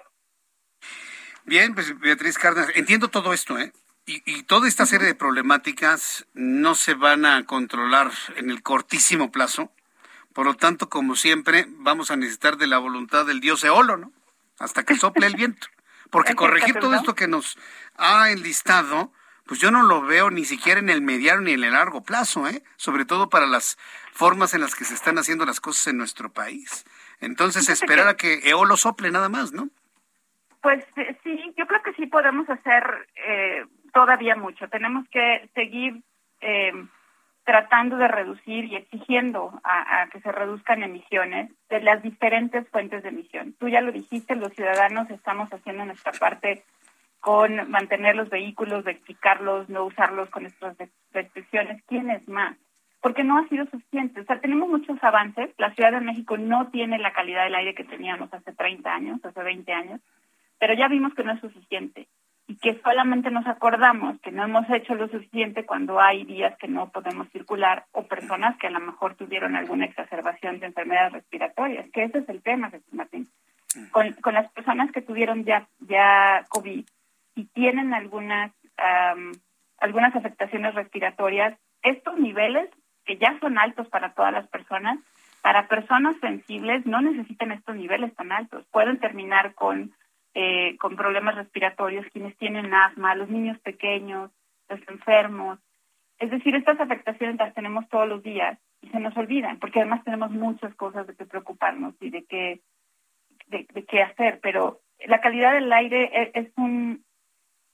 Bien, pues Beatriz Cárdenas, entiendo todo esto, ¿eh? Y, y, toda esta serie de problemáticas no se van a controlar en el cortísimo plazo. Por lo tanto, como siempre, vamos a necesitar de la voluntad del dios Eolo, ¿no? Hasta que sople el viento. Porque corregir todo esto que nos ha enlistado, pues yo no lo veo ni siquiera en el mediano ni en el largo plazo, ¿eh? Sobre todo para las formas en las que se están haciendo las cosas en nuestro país. Entonces, esperar a que Eolo sople nada más, ¿no? Pues eh, sí, yo creo que sí podemos hacer eh, todavía mucho. Tenemos que seguir eh, tratando de reducir y exigiendo a, que se reduzcan emisiones de las diferentes fuentes de emisión. Tú ya lo dijiste, los ciudadanos estamos haciendo nuestra parte con mantener los vehículos, verificarlos, no usarlos con nuestras restricciones. ¿Quién es más? Porque no ha sido suficiente. O sea, tenemos muchos avances. La Ciudad de México no tiene la calidad del aire que teníamos hace 30 años, hace 20 años pero ya vimos que no es suficiente y que solamente nos acordamos que no hemos hecho lo suficiente cuando hay días que no podemos circular o personas que a lo mejor tuvieron alguna exacerbación de enfermedades respiratorias, que ese es el tema, Martín. Mm. Con, con las personas que tuvieron ya, ya COVID y tienen algunas, algunas afectaciones respiratorias, estos niveles que ya son altos para todas las personas, para personas sensibles no necesitan estos niveles tan altos. Pueden terminar con eh, con problemas respiratorios, quienes tienen asma, los niños pequeños, los enfermos. Es decir, estas afectaciones las tenemos todos los días y se nos olvidan, porque además tenemos muchas cosas de que preocuparnos y de qué, de, qué hacer, pero la calidad del aire es, es, un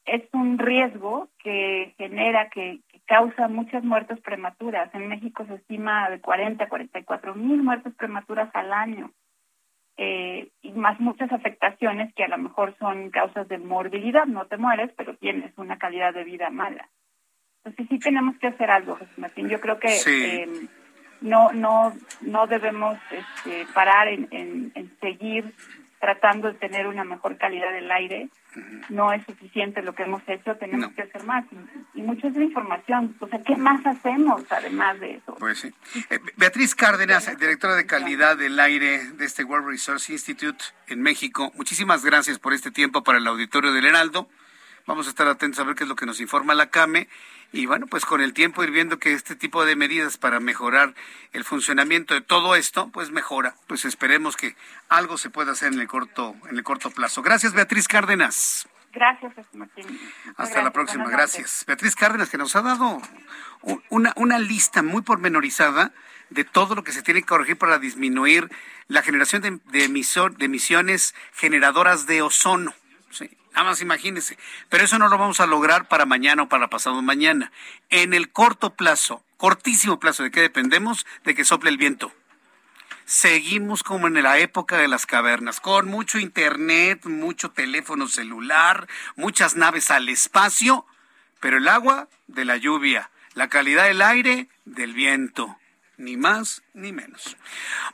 es un riesgo que genera, que, que, causa muchas muertes prematuras. En México se estima de 40 a 44 mil muertes prematuras al año eh, y más muchas afectaciones que a lo mejor son causas de morbilidad, no te mueres, pero tienes una calidad de vida mala. Entonces sí tenemos que hacer algo, José Martín. Yo creo que eh, no no no debemos este, parar en, en seguir tratando de tener una mejor calidad del aire. No es suficiente lo que hemos hecho, tenemos que hacer más. Y, mucha es la información. O sea, ¿qué más hacemos además de eso? Pues sí. Eh, Beatriz Cárdenas, directora de calidad del aire de este World Resource Institute en México, muchísimas gracias por este tiempo para el auditorio del Heraldo. Vamos a estar atentos a ver qué es lo que nos informa la CAME y bueno, pues con el tiempo ir viendo que este tipo de medidas para mejorar el funcionamiento de todo esto, pues mejora. Pues esperemos que algo se pueda hacer en el corto, en el corto plazo. Gracias, Beatriz Cárdenas. Gracias, Martín. Hasta la próxima, gracias. Beatriz Cárdenas, que nos ha dado una, una lista muy pormenorizada de todo lo que se tiene que corregir para disminuir la generación de, de, emisor, de emisiones generadoras de ozono. Nada más imagínense. Pero eso no lo vamos a lograr para mañana o para pasado mañana. En el corto plazo, cortísimo plazo, ¿de qué dependemos? De que sople el viento. Seguimos como en la época de las cavernas, con mucho internet, mucho teléfono celular, muchas naves al espacio, pero el agua de la lluvia, la calidad del aire del viento ni más ni menos.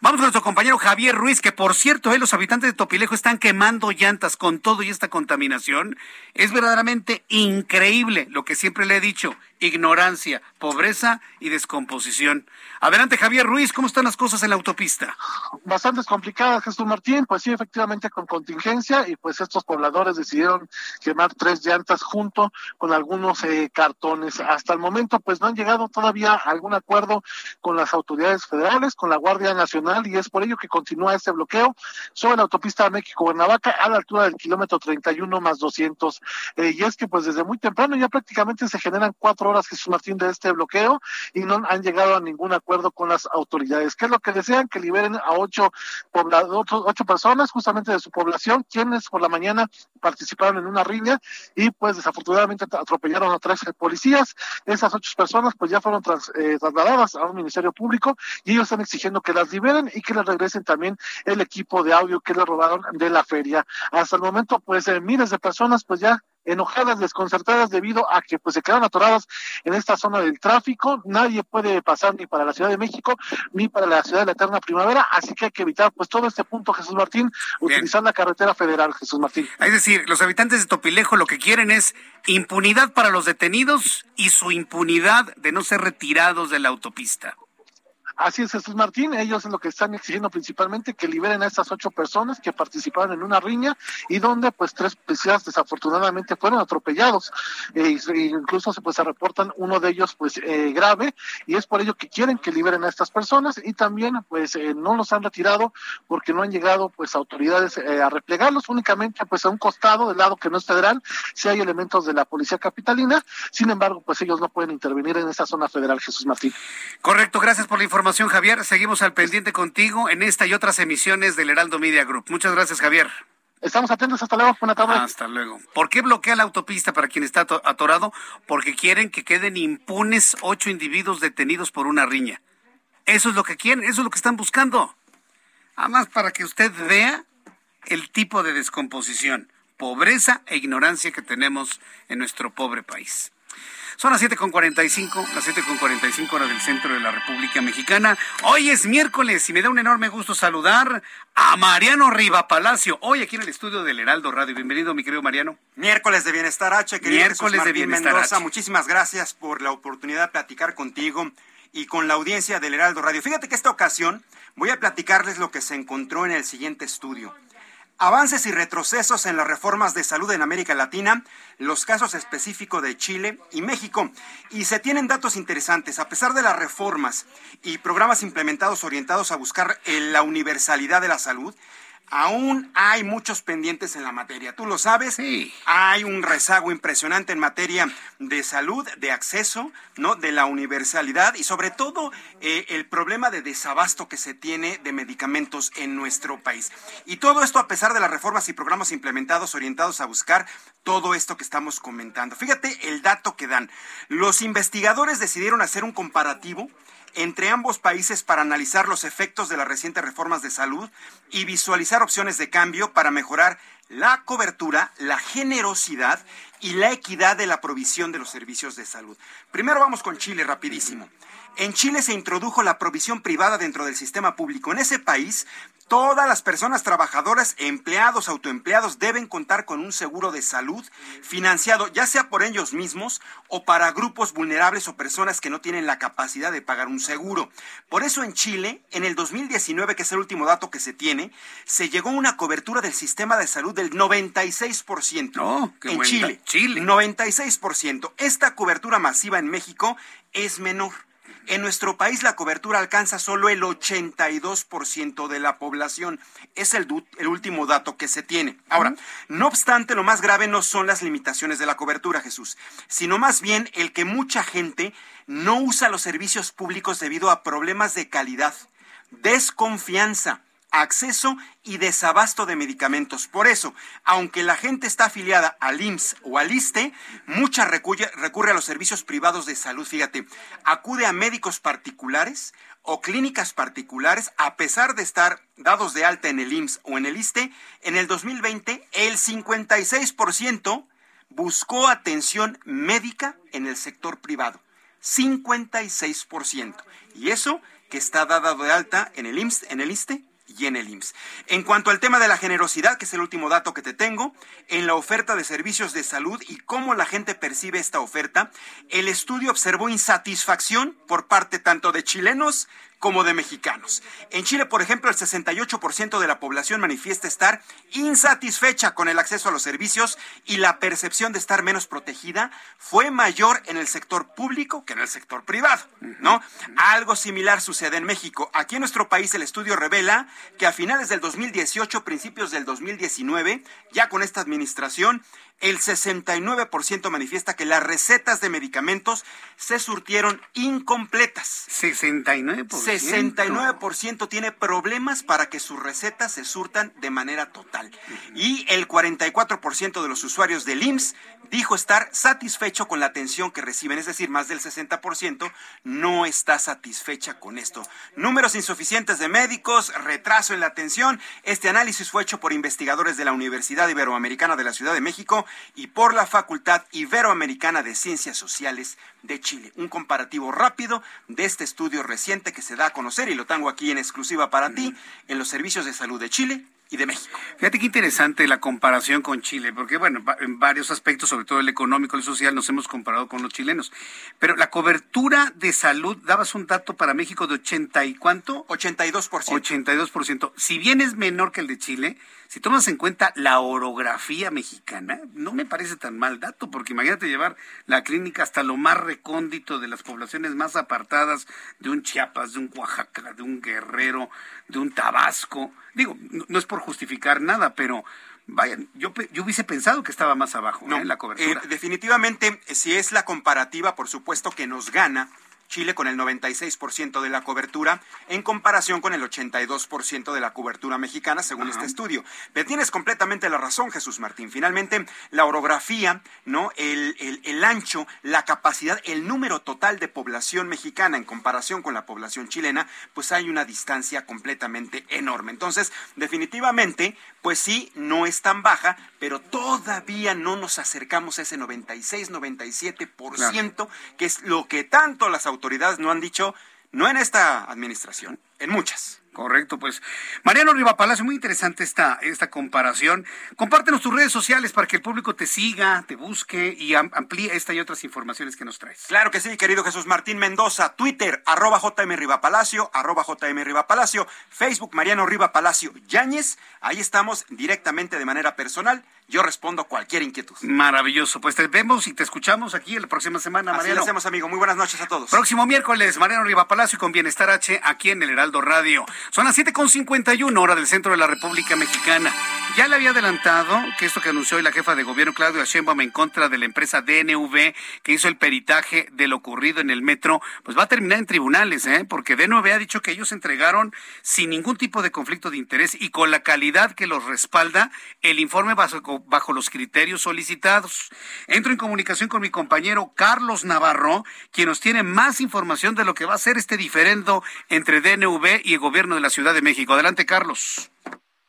Vamos con nuestro compañero Javier Ruiz, que por cierto, eh, los habitantes de Topilejo están quemando llantas con todo y esta contaminación. Es verdaderamente increíble lo que siempre le he dicho, ignorancia, pobreza y descomposición. Adelante, Javier Ruiz, ¿cómo están las cosas en la autopista? Bastante complicadas, Jesús Martín, pues sí, efectivamente con contingencia y pues estos pobladores decidieron quemar tres llantas junto con algunos eh, cartones. Hasta el momento pues no han llegado todavía a algún acuerdo con las autoridades federales, con la Guardia Nacional y es por ello que continúa este bloqueo sobre la autopista México-Cuernavaca a la altura del kilómetro 31 más 200. Eh, y es que pues desde muy temprano ya prácticamente se generan cuatro horas, Jesús Martín, de este bloqueo y no han llegado a ningún acuerdo con las autoridades. ¿Qué es lo que desean? Que liberen a ocho, ocho personas justamente de su población, quienes por la mañana participaron en una riña y pues desafortunadamente atropellaron a tres policías. Esas ocho personas pues ya fueron eh, trasladadas a un ministerio público y ellos están exigiendo que las liberen y que les regresen también el equipo de audio que le robaron de la feria. Hasta el momento pues eh, miles de personas pues ya enojadas, desconcertadas debido a que pues se quedaron atoradas en esta zona del tráfico. Nadie puede pasar ni para la Ciudad de México ni para la Ciudad de la Eterna Primavera, así que hay que evitar pues todo este punto, Jesús Martín, utilizar la carretera federal, Jesús Martín. Es decir, los habitantes de Topilejo lo que quieren es impunidad para los detenidos y su impunidad de no ser retirados de la autopista. Así es, Jesús Martín. Ellos lo que están exigiendo principalmente que liberen a estas ocho personas que participaron en una riña y donde pues tres policías desafortunadamente fueron atropellados. E incluso pues, se reportan uno de ellos pues eh, grave y es por ello que quieren que liberen a estas personas y también pues eh, no los han retirado porque no han llegado pues autoridades eh, a replegarlos únicamente pues a un costado del lado que no es federal si hay elementos de la policía capitalina. Sin embargo pues ellos no pueden intervenir en esa zona federal, Jesús Martín. Correcto, gracias por la información Javier. Seguimos al pendiente contigo en esta y otras emisiones del Heraldo Media Group. Muchas gracias, Javier. Estamos atentos, hasta luego, buena tarde. Hasta luego. ¿Por qué bloquea la autopista para quien está atorado? Porque quieren que queden impunes ocho individuos detenidos por una riña. Eso es lo que quieren, eso es lo que están buscando. Además, para que usted vea el tipo de descomposición, pobreza e ignorancia que tenemos en nuestro pobre país. Son las 7.45, las 7.45 horas del centro de la República Mexicana. Hoy es miércoles y me da un enorme gusto saludar a Mariano Riva Palacio, hoy aquí en el estudio del Heraldo Radio. Bienvenido, mi querido Mariano. Miércoles de Bienestar H, querido Miércoles de Bienestar H. Muchísimas gracias por la oportunidad de platicar contigo y con la audiencia del Heraldo Radio. Fíjate que esta ocasión voy a platicarles lo que se encontró en el siguiente estudio avances y retrocesos en las reformas de salud en América Latina, los casos específicos de Chile y México. Y se tienen datos interesantes. A pesar de las reformas y programas implementados orientados a buscar la universalidad de la salud, aún hay muchos pendientes en la materia. Tú lo sabes, sí. hay un rezago impresionante en materia de salud, de acceso, ¿no? De la universalidad y sobre todo eh, el problema de desabasto que se tiene de medicamentos en nuestro país. Y todo esto a pesar de las reformas y programas implementados orientados a buscar todo esto que estamos comentando. Fíjate el dato que dan. Los investigadores decidieron hacer un comparativo entre ambos países para analizar los efectos de las recientes reformas de salud y visualizar opciones de cambio para mejorar la cobertura, la generosidad y la equidad de la provisión de los servicios de salud. Primero vamos con Chile, rapidísimo. En Chile se introdujo la provisión privada dentro del sistema público. En ese país, todas las personas trabajadoras, empleados, autoempleados, deben contar con un seguro de salud financiado, ya sea por ellos mismos o para grupos vulnerables o personas que no tienen la capacidad de pagar un seguro. Por eso en Chile, en el 2019, que es el último dato que se tiene, se llegó a una cobertura del sistema de salud del 96%. en Chile, Chile. 96%. Esta cobertura masiva en México es menor. En nuestro país la cobertura alcanza solo el 82% de la población. Es el, el, último dato que se tiene. Ahora, no obstante, lo más grave no son las limitaciones de la cobertura, Jesús, sino más bien el que mucha gente no usa los servicios públicos debido a problemas de calidad, desconfianza, acceso y desabasto de medicamentos. Por eso, aunque la gente está afiliada al IMSS o al ISTE, mucha recurre, a los servicios privados de salud. Fíjate, acude a médicos particulares o clínicas particulares, a pesar de estar dados de alta en el IMSS o en el ISTE, en el 2020 el 56% buscó atención médica en el sector privado. 56%. Y eso que está dado de alta en el IMSS, en el ISTE y en el IMSS. En cuanto al tema de la generosidad, que es el último dato que te tengo, en la oferta de servicios de salud y cómo la gente percibe esta oferta, el estudio observó insatisfacción por parte tanto de chilenos como de mexicanos. En Chile, por ejemplo, el 68% de la población manifiesta estar insatisfecha con el acceso a los servicios y la percepción de estar menos protegida fue mayor en el sector público que en el sector privado, ¿no? Algo similar sucede en México. Aquí en nuestro país el estudio revela que a finales del 2018, principios del 2019, ya con esta administración, el 69% manifiesta que las recetas de medicamentos se surtieron incompletas. 69%. 69% tiene problemas para que sus recetas se surtan de manera total. Y el 44% de los usuarios del IMSS dijo estar satisfecho con la atención que reciben, es decir, más del 60% no está satisfecha con esto. Números insuficientes de médicos, retraso en la atención. Este análisis fue hecho por investigadores de la Universidad Iberoamericana de la Ciudad de México y por la Facultad Iberoamericana de Ciencias Sociales de Chile. Un comparativo rápido de este estudio reciente que se da a conocer y lo tengo aquí en exclusiva para ti en los servicios de salud de Chile y de México. Fíjate qué interesante la comparación con Chile, porque bueno, en varios aspectos, sobre todo el económico y el social, nos hemos comparado con los chilenos. Pero la cobertura de salud, dabas un dato para México de 80 y cuánto? 82%. 82%. Si bien es menor que el de Chile, si tomas en cuenta la orografía mexicana, no me parece tan mal dato, porque imagínate llevar la clínica hasta lo más recóndito de las poblaciones más apartadas de un Chiapas, de un Oaxaca, de un Guerrero, de un Tabasco. Digo, no, es por justificar nada, pero Vayan, yo, yo hubiese pensado que estaba más abajo en ¿eh? la cobertura. Eh, definitivamente, si es la comparativa, por supuesto que nos gana Chile con el 96% de la cobertura en comparación con el 82% de la cobertura mexicana, según este estudio. Pero tienes completamente la razón, Jesús Martín. Finalmente, la orografía, ¿no? El, el, el ancho, la capacidad, el número total de población mexicana en comparación con la población chilena, pues hay una distancia completamente enorme. Entonces, definitivamente, pues sí, no es tan baja, pero todavía no nos acercamos a ese 96, 97%, que es lo que tanto las autoridades no han dicho, no en esta administración, en muchas. Correcto, pues. Mariano Riva Palacio, muy interesante esta, esta comparación. Compártenos tus redes sociales para que el público te siga, te busque y amplíe esta y otras informaciones que nos traes. Claro que sí, querido Jesús Martín Mendoza, Twitter, arroba JM Riva Palacio, arroba JM Riva Palacio, Facebook Mariano Riva Palacio Yáñez, ahí estamos directamente de manera personal yo respondo cualquier inquietud. Maravilloso. Pues te vemos y te escuchamos aquí la próxima semana, Mariano. Así lo hacemos, amigo. Muy buenas noches a todos. Próximo miércoles, Mariano Riva Palacio con Bienestar H aquí en el Heraldo Radio. Son las 7.51 hora del centro de la República Mexicana. Ya le había adelantado que esto que anunció hoy la jefa de gobierno, Claudia Sheinbaum, en contra de la empresa DNV, que hizo el peritaje de lo ocurrido en el metro, pues va a terminar en tribunales, ¿eh? Porque DNV ha dicho que ellos entregaron sin ningún tipo de conflicto de interés y con la calidad que los respalda el informe bajo bajo los criterios solicitados. Entro en comunicación con mi compañero Carlos Navarro, quien nos tiene más información de lo que va a ser este diferendo entre DNV y el gobierno de la Ciudad de México. Adelante, Carlos.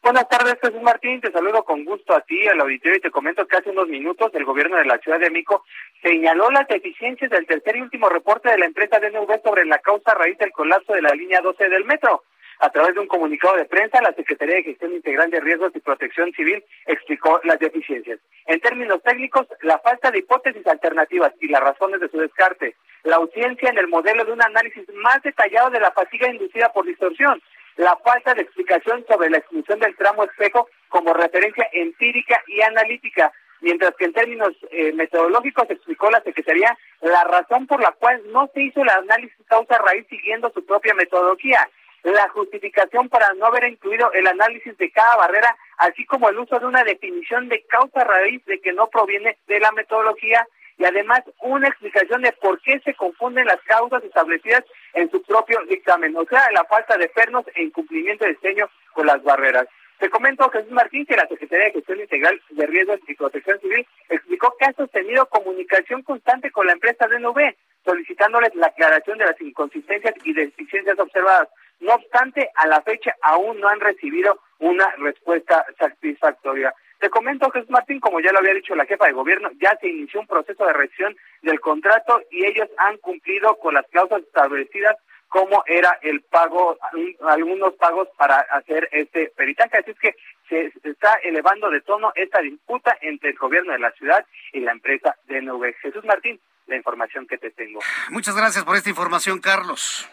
Buenas tardes, Jesús Martín. Te saludo con gusto a ti, al auditorio, y te comento que hace unos minutos el gobierno de la Ciudad de México señaló las deficiencias del tercer y último reporte de la empresa DNV sobre la causa raíz del colapso de la línea 12 del metro. A través de un comunicado de prensa, la Secretaría de Gestión Integral de Riesgos y Protección Civil explicó las deficiencias. En términos técnicos, la falta de hipótesis alternativas y las razones de su descarte, la ausencia en el modelo de un análisis más detallado de la fatiga inducida por distorsión, la falta de explicación sobre la exclusión del tramo espejo como referencia empírica y analítica, mientras que en términos eh, metodológicos explicó la Secretaría la razón por la cual no se hizo el análisis causa raíz siguiendo su propia metodología la justificación para no haber incluido el análisis de cada barrera, así como el uso de una definición de causa raíz de que no proviene de la metodología y además una explicación de por qué se confunden las causas establecidas en su propio dictamen, o sea, la falta de pernos e incumplimiento de diseño con las barreras. Te comento, Jesús Martín, que la Secretaría de Gestión Integral de Riesgos y Protección Civil explicó que ha sostenido comunicación constante con la empresa DNV, solicitándoles la aclaración de las inconsistencias y deficiencias observadas. No obstante, a la fecha aún no han recibido una respuesta satisfactoria. Te comento, Jesús Martín, como ya lo había dicho la jefa de gobierno, ya se inició un proceso de revisión del contrato y ellos han cumplido con las cláusulas establecidas como era el pago, algunos pagos para hacer este peritaje. Así es que se, está elevando de tono esta disputa entre el gobierno de la ciudad y la empresa DNV. Jesús Martín, la información que te tengo. Muchas gracias por esta información, Carlos.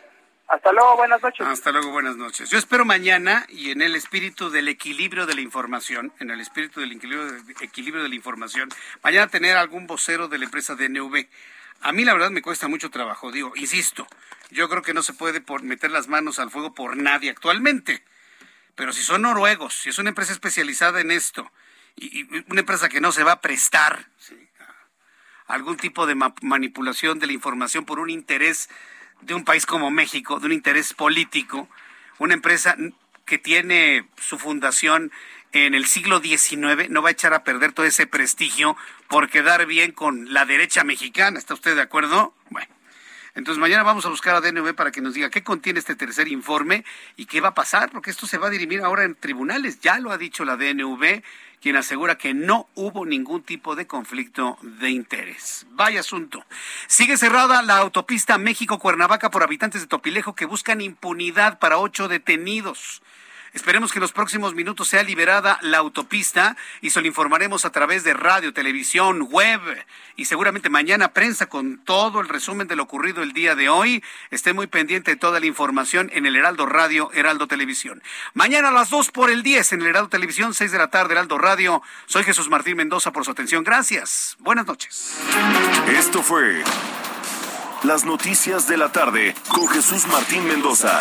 Hasta luego, buenas noches. Hasta luego, buenas noches. Yo espero mañana y en el espíritu del equilibrio de la información, en el espíritu del equilibrio, de la información, mañana tener algún vocero de la empresa DNV. A mí la verdad me cuesta mucho trabajo, digo, insisto, yo creo que no se puede meter las manos al fuego por nadie actualmente. Pero si son noruegos, si es una empresa especializada en esto, y, una empresa que no se va a prestar a algún tipo de manipulación de la información por un interés de un país como México, de un interés político, una empresa que tiene su fundación en el siglo XIX, no va a echar a perder todo ese prestigio por quedar bien con la derecha mexicana. ¿Está usted de acuerdo? Bueno. Entonces mañana vamos a buscar a DNV para que nos diga qué contiene este tercer informe y qué va a pasar, porque esto se va a dirimir ahora en tribunales. Ya lo ha dicho la DNV, quien asegura que no hubo ningún tipo de conflicto de interés. Vaya asunto. Sigue cerrada la autopista México-Cuernavaca por habitantes de Topilejo que buscan impunidad para ocho detenidos. Esperemos que en los próximos minutos sea liberada la autopista y se lo informaremos a través de radio, televisión, web y seguramente mañana prensa con todo el resumen de lo ocurrido el día de hoy. Esté muy pendiente de toda la información en el Heraldo Radio, Heraldo Televisión. Mañana a las 2 por el 10 en el Heraldo Televisión, 6 de la tarde, Heraldo Radio. Soy Jesús Martín Mendoza por su atención. Gracias. Buenas noches. Esto fue Las Noticias de la Tarde con Jesús Martín Mendoza.